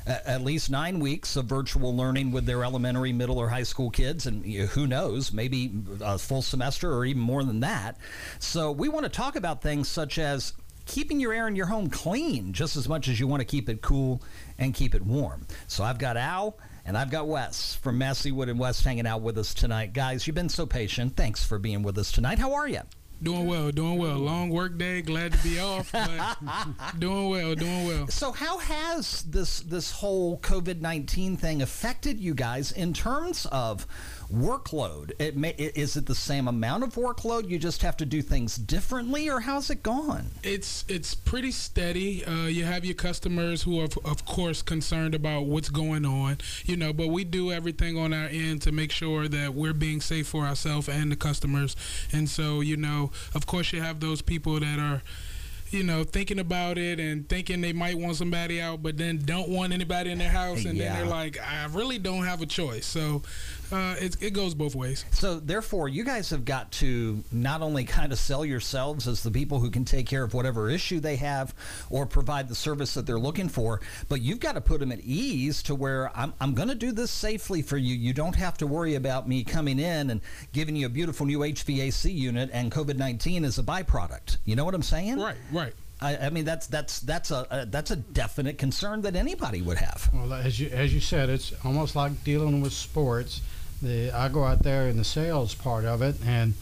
at least nine weeks of virtual learning with their elementary, middle, or high school kids, and who knows, maybe a full semester or even more than that. So, we want to talk about things such as keeping your air in your home clean just as much as you want to keep it cool and keep it warm. So I've got Al and I've got Wes from Massey Wood and West hanging out with us tonight. Guys, you've been so patient. Thanks for being with us tonight. How are you? Doing well, doing well. Long work day, glad to be off, but <laughs> doing well, doing well. So, how has this this whole COVID nineteen thing affected you guys in terms of workload? It may, is it the same amount of workload? You just have to do things differently, or how's it gone? It's it's pretty steady. Uh, you have your customers who are, of course, concerned about what's going on, you know. But we do everything on our end to make sure that we're being safe for ourselves and the customers. And so, you know, of course, you have those people that are you know, thinking about it and thinking they might want somebody out, but then don't want anybody in their house, and yeah. then they're like, I really don't have a choice. So uh, it, it goes both ways. So therefore, you guys have got to not only kind of sell yourselves as the people who can take care of whatever issue they have or provide the service that they're looking for, but you've got to put them at ease to where I'm, I'm going to do this safely for you. You don't have to worry about me coming in and giving you a beautiful new HVAC unit and COVID 19 is a byproduct. You know what I'm saying? Right, right. I, I, mean, that's that's that's a, a, that's a definite concern that anybody would have. Well, as you as you said, it's almost like dealing with sports the I go out there in the sales part of it and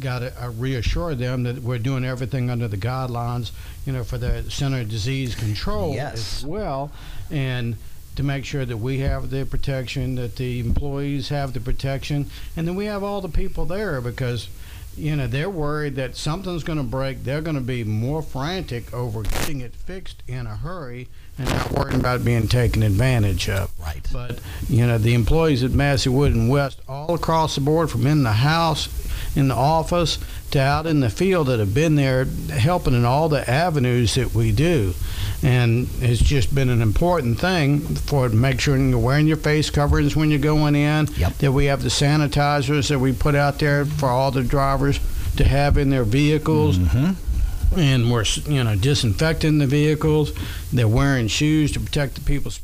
got to uh, reassure them that we're doing everything under the guidelines, you know, for the Center of Disease Control yes. as well, and to make sure that we have the protection, that the employees have the protection, and then we have all the people there because you know, they're worried that something's going to break. They're going to be more frantic over getting it fixed in a hurry and not worrying about being taken advantage of. Right. But, you know, the employees at Massey Wood and West, all across the board, from in the house, in the office, to out in the field that have been there helping in all the avenues that we do. And it's just been an important thing for make sure you're wearing your face coverings when you're going in. Yep. That we have the sanitizers that we put out there for all the drivers to have in their vehicles. Mm-hmm. And we're you know disinfecting the vehicles. They're wearing shoes to protect the people's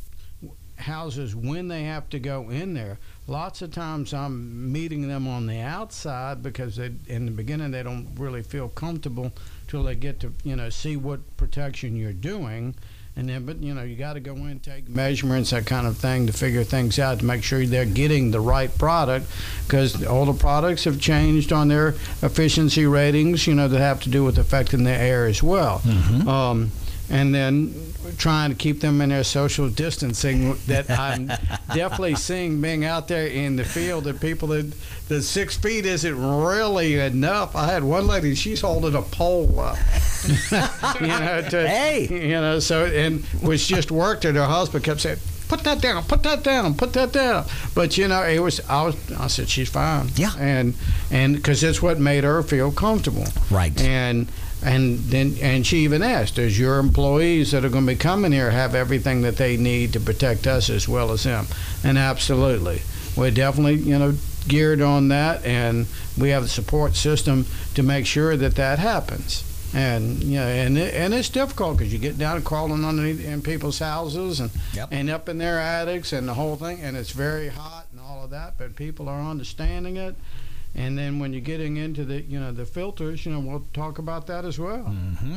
houses when they have to go in there lots of times I'm meeting them on the outside because they, in the beginning they don't really feel comfortable till they get to you know see what protection you're doing and then but you know you got to go in take measurements that kind of thing to figure things out to make sure they're getting the right product because all the products have changed on their efficiency ratings you know that have to do with affecting the air as well mm-hmm. um, and then trying to keep them in their social distancing that I'm definitely seeing being out there in the field that people that the six feet isn't really enough. I had one lady, she's holding a pole up. <laughs> you know, to, hey, you know, so and was just worked at her husband kept saying, put that down, put that down, put that down. But you know, it was I was I said she's fine. Yeah. And and because it's what made her feel comfortable. Right. And And then, and she even asked, "Does your employees that are going to be coming here have everything that they need to protect us as well as them?" And absolutely, we're definitely, you know, geared on that, and we have the support system to make sure that that happens. And you know, and it, and it's difficult because you get down and crawling underneath in people's houses and Yep. and up in their attics and the whole thing, and it's very hot and all of that. But people are understanding it. And then when you're getting into the you know the filters, you know we'll talk about that as well. hmm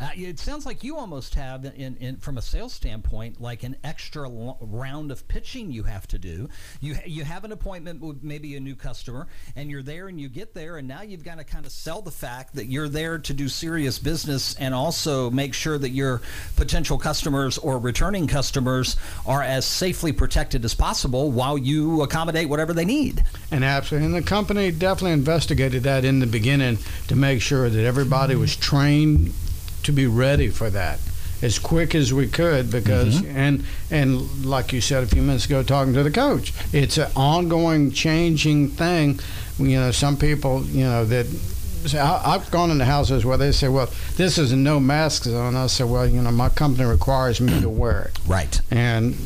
Uh, it sounds like you almost have, in, in from a sales standpoint, like an extra lo- round of pitching you have to do. You ha- you have an appointment with maybe a new customer, and you're there, and you get there, and now you've got to kind of sell the fact that you're there to do serious business, and also make sure that your potential customers or returning customers are as safely protected as possible while you accommodate whatever they need. And absolutely, and the company definitely investigated that in the beginning to make sure that everybody mm-hmm. was trained to be ready for that as quick as we could because mm-hmm. and and like you said a few minutes ago talking to the coach it's an ongoing changing thing. You know some people you know that say, I- I've gone into houses where they say well this is a no mask zone I say well you know my company requires me to wear it. Right. and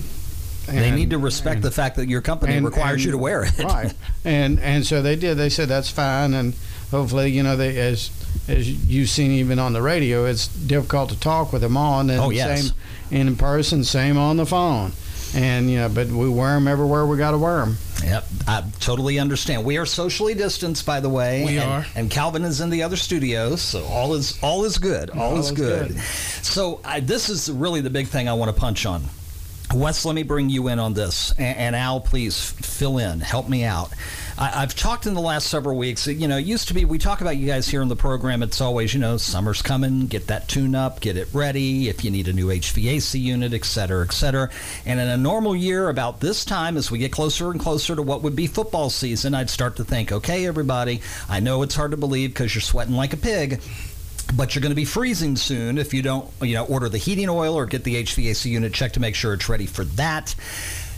They need to respect and- the fact that your company and- requires and- you to wear it. <laughs> right and and so they did they said that's fine and hopefully you know they as as you've seen even on the radio it's difficult to talk with them on and Oh, yes. same in person same on the phone and you know but we wear them everywhere we got to wear them Yep, I totally understand. We are socially distanced, by the way. We and, are. and Calvin is in the other studios, so all is all is good. All, All is is good. good. So I, this is really the big thing I want to punch on. Wes, let me bring you in on this, and, and Al, please fill in, help me out. I, I've talked in the last several weeks. You know, it used to be we talk about you guys here in the program. It's always, you know, summer's coming, get that tune up, get it ready. If you need a new HVAC unit, et cetera, et cetera. And in a normal year, about this time, as we get closer and closer to what would be football season, I'd start to think, okay, everybody, I know it's hard to believe because you're sweating like a pig but you're going to be freezing soon if you don't you know order the heating oil or get the HVAC unit checked to make sure it's ready for that.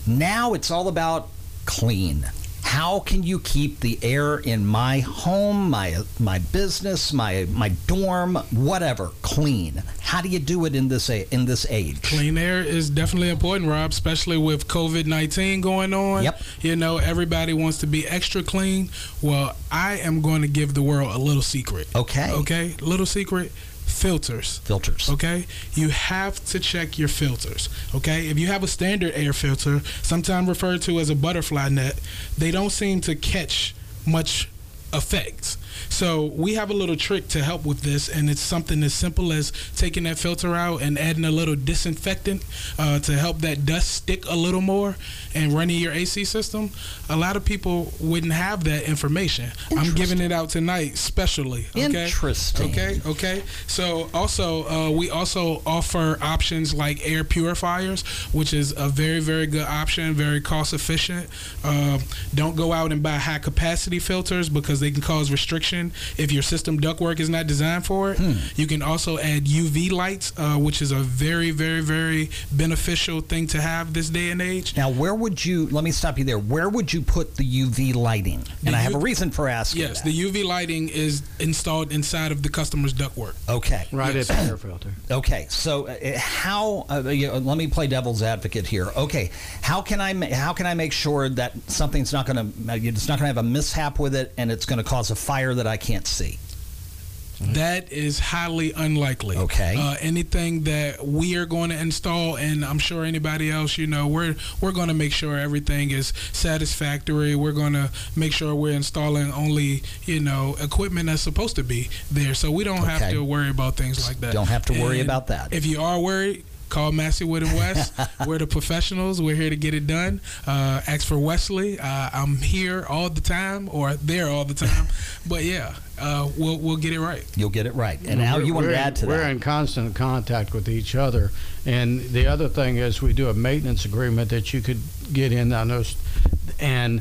Now it's all about clean. How can you keep the air in my home, my my business, my my dorm, whatever, clean? How do you do it in this in this age? Clean air is definitely important, Rob, especially with COVID 19 going on. Yep. You know, everybody wants to be extra clean. Well, I am going to give the world a little secret. Okay. Okay? Little secret filters. Filters. Okay? You have to check your filters. Okay? If you have a standard air filter, sometimes referred to as a butterfly net, they don't seem to catch much effects. So we have a little trick to help with this, and it's something as simple as taking that filter out and adding a little disinfectant uh, to help that dust stick a little more, and running your AC system. A lot of people wouldn't have that information. I'm giving it out tonight, specially. Okay? Interesting. Okay. Okay. So also, uh, we also offer options like air purifiers, which is a very, very good option, very cost efficient. Uh, don't go out and buy high capacity filters because they can cause restriction if your system ductwork is not designed for it. You can also add UV lights, uh, which is a very, very, very beneficial thing to have this day and age. Now, where would you? Let me stop you there. Where would you put the UV lighting? And The I have U- a reason for asking. Yes, that. the UV lighting is installed inside of the customer's ductwork. Okay. right Yes. at the air filter Okay, so uh, how? Uh, you know, let me play devil's advocate here. Okay, how can I ma- how can I make sure that something's not going to it's not going to have a mishap with it and it's going to cause a fire that I can't see? That is highly unlikely. Okay. Uh, anything that we are going to install, and I'm sure anybody else, you know, we're we're going to make sure everything is satisfactory. We're going to make sure we're installing only, you know, equipment that's supposed to be there, so we don't have to worry about things like that. Don't have to worry And about that. If you are worried. Call Massey Wood and West. <laughs> We're the professionals. We're here to get it done. Uh, ask for Wesley. Uh, I'm here all the time, or there all the time. <laughs> But yeah, uh, we'll we'll get it right. You'll get it right. And now you want we're to in- add to that? we're in constant contact with each other, and the other thing is we do a maintenance agreement that you could get in on those, and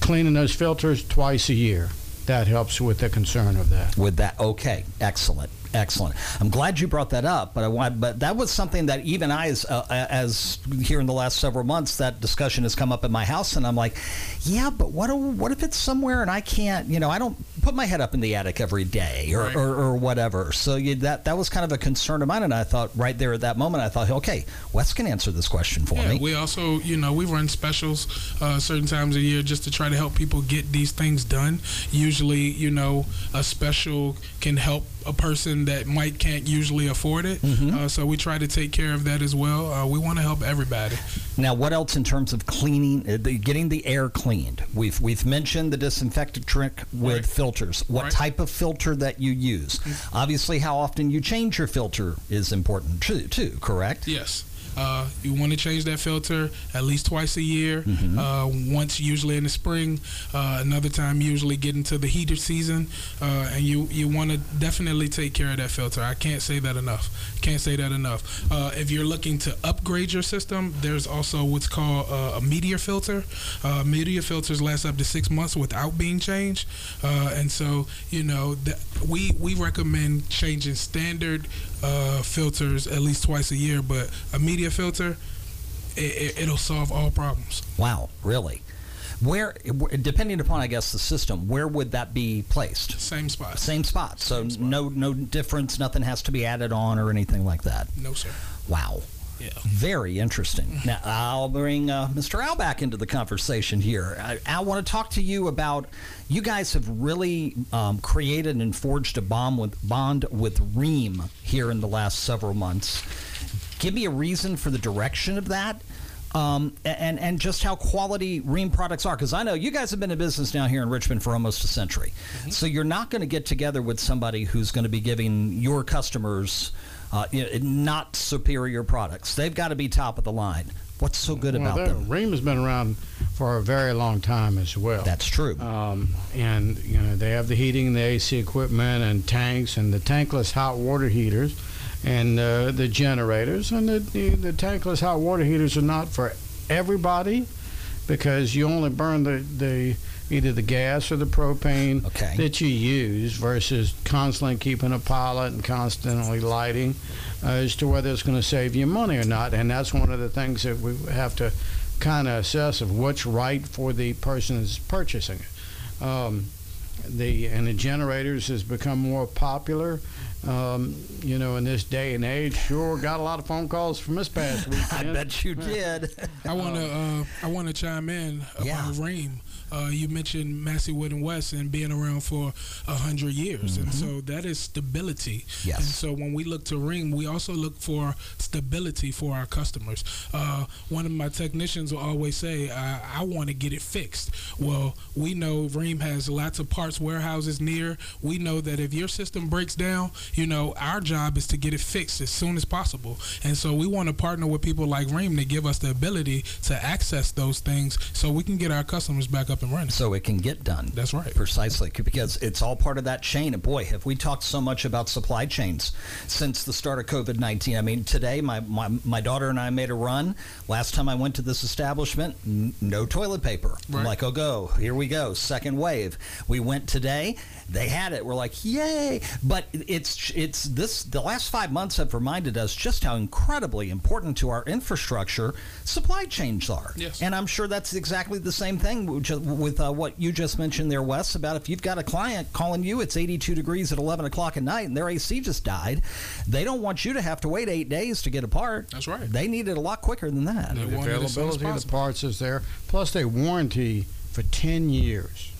cleaning those filters twice a year. That helps with the concern of that. with that. Okay, excellent, excellent. I'm glad you brought that up, but I want, but that was something that even I, as uh, as here in the last several months, that discussion has come up in my house, and I'm like, yeah, but what what if it's somewhere and I can't, you know, I don't put my head up in the attic every day or, Right. or, or whatever. So you, that that was kind of a concern of mine, and I thought right there at that moment, I thought, okay, Wes can answer this question for Yeah, me. we also, you know, we run specials uh, certain times a year just to try to help people get these things done. Usually, you know, a special can help a person that might can't usually afford it. Mm-hmm. Uh, so we try to take care of that as well. Uh, we want to help everybody. Now, what else in terms of cleaning, uh, the, getting the air cleaned? We've we've mentioned the disinfectant trick with Right. filters. What Right. type of filter that you use? Obviously, how often you change your filter is important too. Too correct? Yes. Uh, you want to change that filter at least twice a year. Mm-hmm. Uh, once usually in the spring, uh, another time usually getting to the heater season, uh, and you you want to definitely take care of that filter. I can't say that enough. Can't say that enough. Uh, if you're looking to upgrade your system, there's also what's called uh, a media filter. Uh, media filters last up to six months without being changed, uh, and so you know we we recommend changing standard uh, filters at least twice a year, but a media filter, it, it, it'll solve all problems. Wow, really? Where, depending upon, I guess, the system, where would that be placed? Same spot. Same spot. So no no difference. Nothing has to be added on or anything like that. No, sir. Wow. Yeah. Very interesting. Now, I'll bring uh, Mr. Al back into the conversation here. I, Al, want to talk to you about you guys have really um, created and forged a bond with, bond with Rheem here in the last several months. Give me a reason for the direction of that. Um, and and just how quality Rheem products are, because I know you guys have been in business down here in Richmond for almost a century, so you're not going to get together with somebody who's going to be giving your customers uh, not superior products. They've got to be top of the line. What's so good well, about them? Rheem has been around for a very long time as well. That's true. Um, and you know they have the heating, the AC equipment, and tanks, and the tankless hot water heaters, and uh, the generators. And the, the the tankless hot water heaters are not for everybody, because you only burn the the either the gas or the propane Okay. that you use versus constantly keeping a pilot and constantly lighting uh, as to whether it's going to save you money or not. And that's one of the things that we have to kind of assess of what's right for the person that's purchasing it. Um, the and the generators has become more popular. Um, you know, in this day and age, sure got a lot of phone calls from this past <laughs> weekend. I bet you did. I want to uh, I want to chime in about Yeah. Rheem. Uh, you mentioned Massey Wood and West and being around for a hundred years, and so that is stability. Mm-hmm. Yes. And so when we look to Rheem, we also look for stability for our customers. Uh, one of my technicians will always say, "I, I want to get it fixed." Well, we know Rheem has lots of parts warehouses near. We know that if your system breaks down, you know our job is to get it fixed as soon as possible. And so we want to partner with people like Rheem to give us the ability to access those things, so we can get our customers back up and running. so it can get done. That's right. Precisely, because it's all part of that chain. And boy, have we talked so much about supply chains since the start of COVID 19. I mean, today, my, my, my daughter and I made a run. Last time I went to this establishment, n- no toilet paper. I'm Right. like, oh, go. Here we go. Second wave. We went today. They had it. We're like, yay! But it's it's this. The last five months have reminded us just how incredibly important to our infrastructure supply chains are. Yes. And I'm sure that's exactly the same thing with uh, what you just mentioned there, Wes, about if you've got a client calling you, it's 82 degrees at 11 o'clock at night, and their AC just died. They don't want you to have to wait eight days to get a part. That's right. They need it a lot quicker than that. They the want it as soon as availability of the parts is there. Plus, they warranty for 10 years.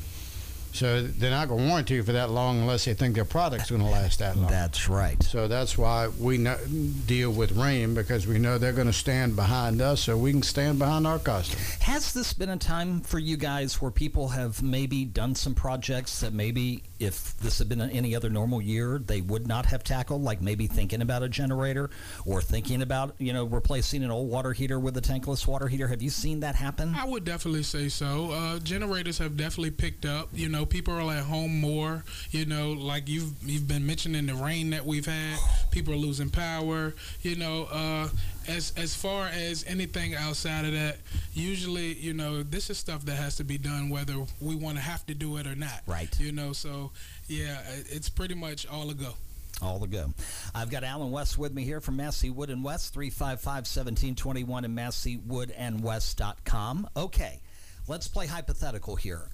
So they're not going to warranty you for that long unless they think their product's going to last that long. That's right. So that's why we deal with Rheem because we know they're going to stand behind us so we can stand behind our customers. Has this been a time for you guys where people have maybe done some projects that maybe if this had been any other normal year, they would not have tackled, like maybe thinking about a generator or thinking about, you know, replacing an old water heater with a tankless water heater? Have you seen that happen? I would definitely say so. Uh, generators have definitely picked up. You know, people are at home more. You know, like you've you've been mentioning the rain that we've had. <sighs> People are losing power. You know, uh, as as far as anything outside of that, usually you know this is stuff that has to be done whether we want to have to do it or not. Right. You know, so yeah, it's pretty much all a go. All the go. I've got Al and Wes with me here from Massey Wood and West, 355 1721 and MasseyWoodandWest.com. Okay, let's play hypothetical here.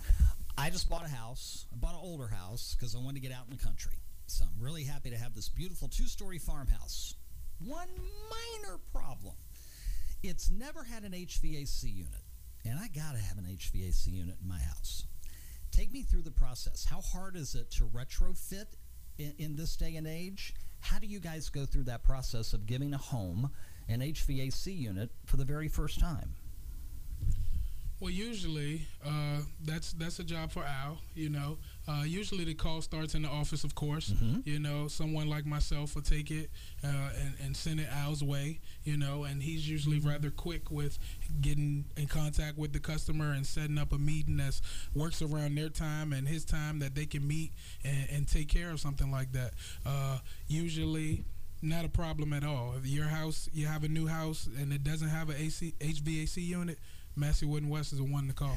I just bought a house. I bought an older house because I wanted to get out in the country. So I'm really happy to have this beautiful two story farmhouse. One minor problem it's never had an HVAC unit, and I got to have an HVAC unit in my house. Take me through the process. How hard is it to retrofit in, in this day and age? How do you guys go through that process of giving a home an HVAC unit for the very first time? Well, usually uh, that's that's a job for Al. You know, uh, usually the call starts in the office, of course. Mm-hmm. You know, someone like myself will take it uh, and, and send it Al's way. You know, and he's usually rather quick with getting in contact with the customer and setting up a meeting that works around their time and his time that they can meet and, and take care of something like that. Uh, usually not a problem at all. If your house, you have a new house and it doesn't have an AC, HVAC unit, Massey Wood and West is the one to call.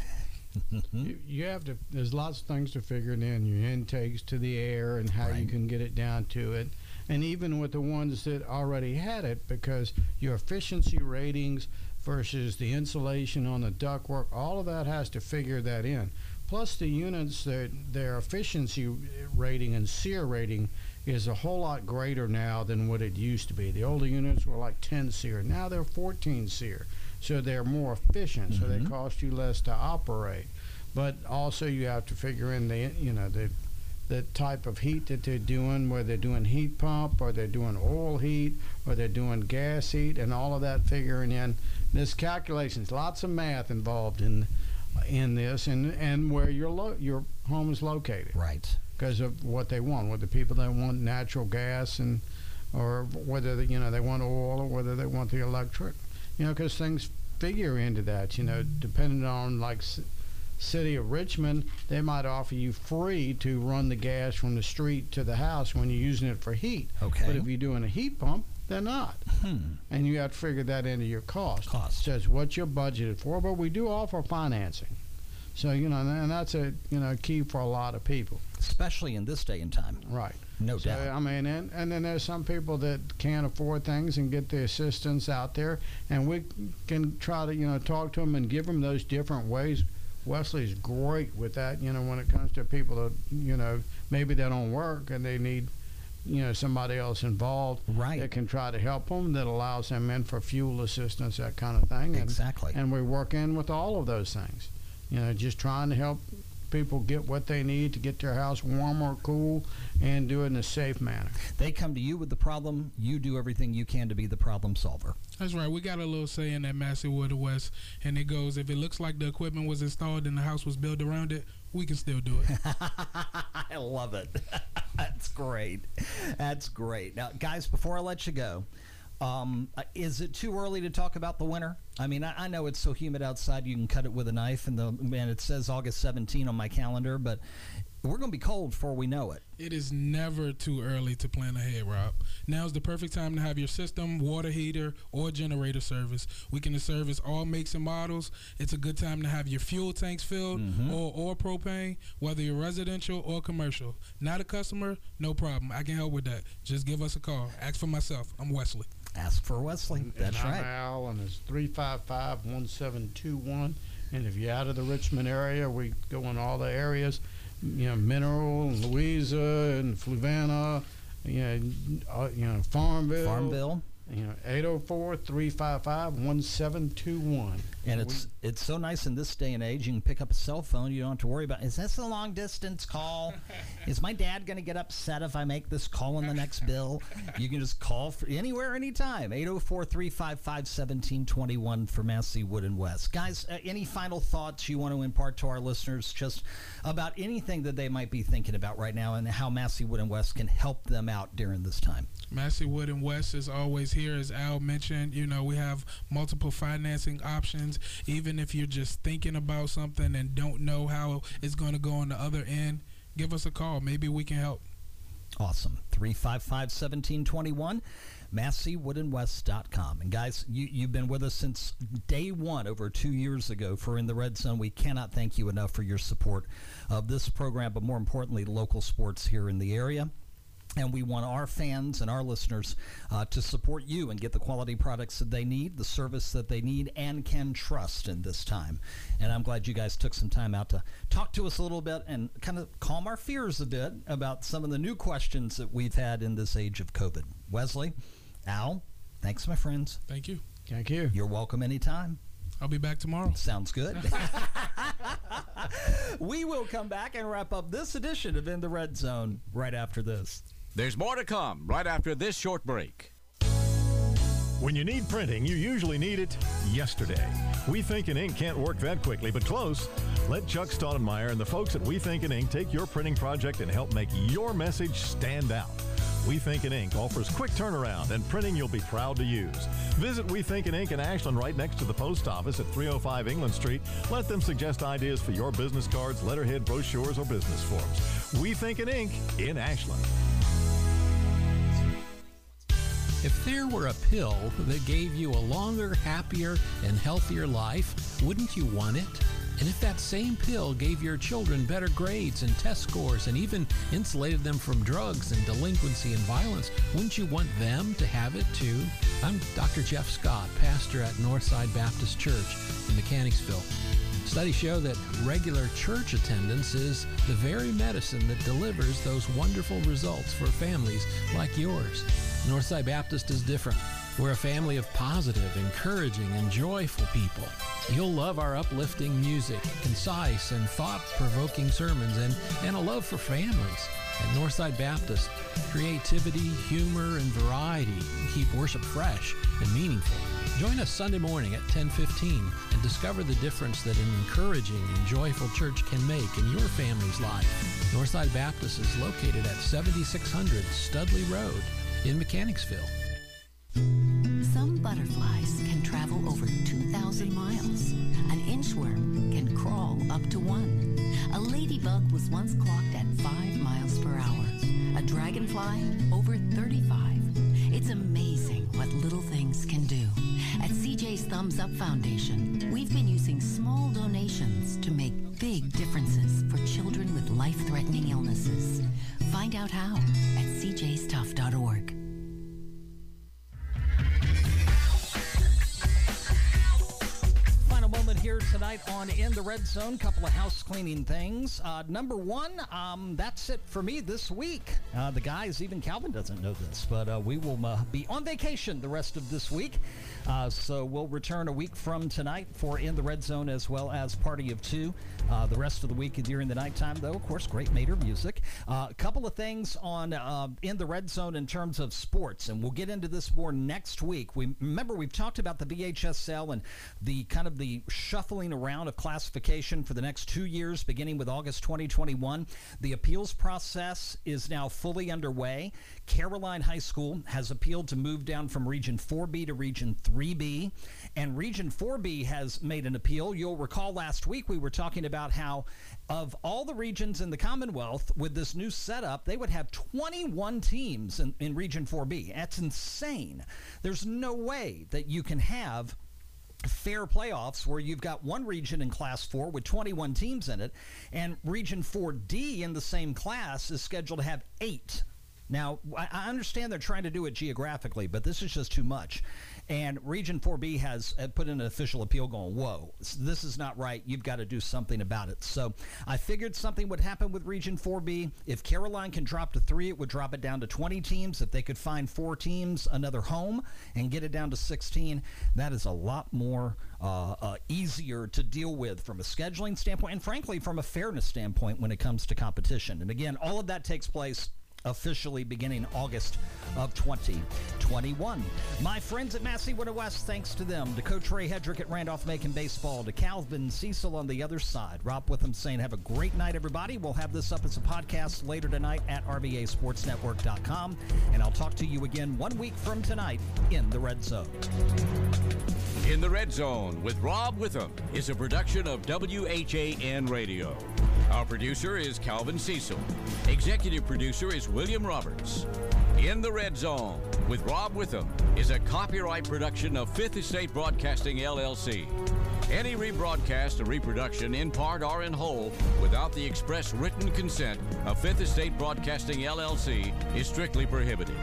Mm-hmm. you, you have to. There's lots of things to figure in. Your intakes to the air and how Right. you can get it down to it, and even with the ones that already had it, because your efficiency ratings versus the insulation on the ductwork, all of that has to figure that in. Plus, the units, their their efficiency rating and SEER rating is a whole lot greater now than what it used to be. The older units were like 10 SEER. Now they're 14 SEER. So they're more efficient. So they Mhm. cost you less to operate. But also you have to figure in the you know the the type of heat that they're doing, whether they're doing heat pump or they're doing oil heat or they're doing gas heat, and all of that figuring in. This calculations, lots of math involved in in this, and and where your lo- your home is located Right. because of what they want. Whether people that want natural gas and or whether they, you know they want oil or whether they want the electric, you know, because things figure into that. You know, depending on like c- city of Richmond, they might offer you free to run the gas from the street to the house when you're using it for heat. Okay. But if you're doing a heat pump, they're not. Hmm. And you have to figure that into your cost. Cost. Says what you're budgeted for, but we do offer financing. So you know, and that's a you know key for a lot of people. Especially in this day and time. Right. No So, doubt. I mean, and, and then there's some people that can't afford things and get the assistance out there, and we can try to, you know, talk to them and give them those different ways. Wesley's great with that, you know, when it comes to people that, you know, maybe they don't work and they need, you know, somebody else involved Right. that can try to help them, that allows them in for fuel assistance, that kind of thing. And, Exactly. And we work in with all of those things, you know, just trying to help people get what they need to get their house warm or cool and do it in a safe manner. They come to you with the problem. You do everything you can to be the problem solver. That's right. We got a little saying at Massey Wood and West, and it goes: if it looks like the equipment was installed and the house was built around it, we can still do it. <laughs> I love it. <laughs> That's great. That's great. Now, guys, before I let you go, um, uh, is it too early to talk about the winter? I mean, I, I know it's so humid outside you can cut it with a knife, and the man it says August 17 on my calendar, but we're going to be cold before we know it. It is never too early to plan ahead, Rob. Now is the perfect time to have your system, water heater, or generator service. We can service all makes and models. It's a good time to have your fuel tanks filled or, or propane, whether you're residential or commercial. Not a customer, no problem. I can help with that. Just give us a call. Ask for myself. I'm Wesley. Ask for Wesley. That's and I'm right. Al, and it's 355-1721. And if you're out of the Richmond area, we go in all the areas, you know, Mineral, and Louisa, and Fluvanna, you know, uh, you know Farmville. Farmville. You know, 804-355-1721. And it's it's so nice in this day and age. You can pick up a cell phone. You don't have to worry about is this a long distance call? <laughs> is my dad going to get upset if I make this call on the next bill? <laughs> You can just call for anywhere, anytime. 804-355-1721 for Massey Wood and West. Guys, uh, any final thoughts you want to impart to our listeners just about anything that they might be thinking about right now and how Massey Wood and West can help them out during this time? Massey Wood and West is always here, as Al mentioned. You know, we have multiple financing options. Even if you're just thinking about something and don't know how it's going to go on the other end, give us a call. Maybe we can help. Awesome. 355 1721, MasseyWoodandWest.com. And guys, you, you've been with us since day one, over two years ago, for In the Red Zone. We cannot thank you enough for your support of this program, but more importantly, local sports here in the area. And we want our fans and our listeners uh, to support you and get the quality products that they need, the service that they need, and can trust in this time. And I'm glad you guys took some time out to talk to us a little bit and kind of calm our fears a bit about some of the new questions that we've had in this age of COVID. Wesley, Al, thanks, my friends. Thank you. Thank you. You're welcome anytime. I'll be back tomorrow. Sounds good. <laughs> <laughs> we will come back and wrap up this edition of In the Red Zone right after this. There's more to come right after this short break. When you need printing, you usually need it yesterday. We Think in Ink can't work that quickly, but close. Let Chuck Staudenmeyer and the folks at We Think in Ink take your printing project and help make your message stand out. We Think in Ink offers quick turnaround and printing you'll be proud to use. Visit We Think in Ink in Ashland right next to the post office at 305 England Street. Let them suggest ideas for your business cards, letterhead, brochures, or business forms. We Think in Ink in Ashland. If there were a pill that gave you a longer, happier, and healthier life, wouldn't you want it? And if that same pill gave your children better grades and test scores and even insulated them from drugs and delinquency and violence, wouldn't you want them to have it too? I'm Dr. Jeff Scott, pastor at Northside Baptist Church in Mechanicsville. Studies show that regular church attendance is the very medicine that delivers those wonderful results for families like yours. Northside Baptist is different. We're a family of positive, encouraging, and joyful people. You'll love our uplifting music, concise and thought provoking sermons, and, and a love for families. At Northside Baptist, creativity, humor, and variety keep worship fresh and meaningful. Join us Sunday morning at 10:15 and discover the difference that an encouraging and joyful church can make in your family's life. Northside Baptist is located at 7600 Studley Road in Mechanicsville. Some butterflies can travel over 2,000 miles. An inchworm can crawl up to one. A ladybug was once clocked at 5 miles per hour. A dragonfly over 35. It's amazing what little things can do. At CJ's Thumbs Up Foundation, we've been using small donations to make big differences for children with life-threatening illnesses. Find out how at cjstuff.org. Final moment here tonight on In the Red Zone. Couple of house cleaning things. Uh, number one, um, that's it for me this week. Uh, the guys, even Calvin doesn't know this, but uh, we will uh, be on vacation the rest of this week. Uh, so we'll return a week from tonight for In the Red Zone as well as Party of Two. Uh, the rest of the week during the nighttime, though, of course, great Mater music. A couple of things on In the Red Zone in terms of sports, and we'll get into this more next week. We remember we've talked about the VHSL and the kind of the shuffling around of classification for the next two years, beginning with August 2021. The appeals process is now fully underway. Caroline High School has appealed to move down from Region 4B to Region 3B, and Region 4B has made an appeal. You'll recall last week we were talking about how, of all the regions in the Commonwealth, with this new setup, they would have 21 teams in, in Region 4B. That's insane. There's no way that you can have fair playoffs where you've got one region in class 4 with 21 teams in it and region 4D in the same class is scheduled to have 8 now, I understand they're trying to do it geographically, but this is just too much. And Region 4B has put in an official appeal going, whoa, this is not right. You've got to do something about it. So I figured something would happen with Region 4B. If Caroline can drop to three, it would drop it down to 20 teams. If they could find four teams, another home, and get it down to 16, that is a lot more uh, uh, easier to deal with from a scheduling standpoint and, frankly, from a fairness standpoint when it comes to competition. And again, all of that takes place officially beginning August of 2021. My friends at Massey Wood West, thanks to them, to Coach Ray Hedrick at Randolph Macon Baseball, to Calvin Cecil on the other side. Rob Witham saying, have a great night, everybody. We'll have this up as a podcast later tonight at RVASportsNetwork.com. And I'll talk to you again one week from tonight in the Red Zone. In the Red Zone with Rob Witham is a production of WHAN Radio. Our producer is Calvin Cecil. Executive producer is William Roberts. In the Red Zone with Rob Witham is a copyright production of Fifth Estate Broadcasting LLC. Any rebroadcast or reproduction, in part or in whole, without the express written consent of Fifth Estate Broadcasting LLC is strictly prohibited.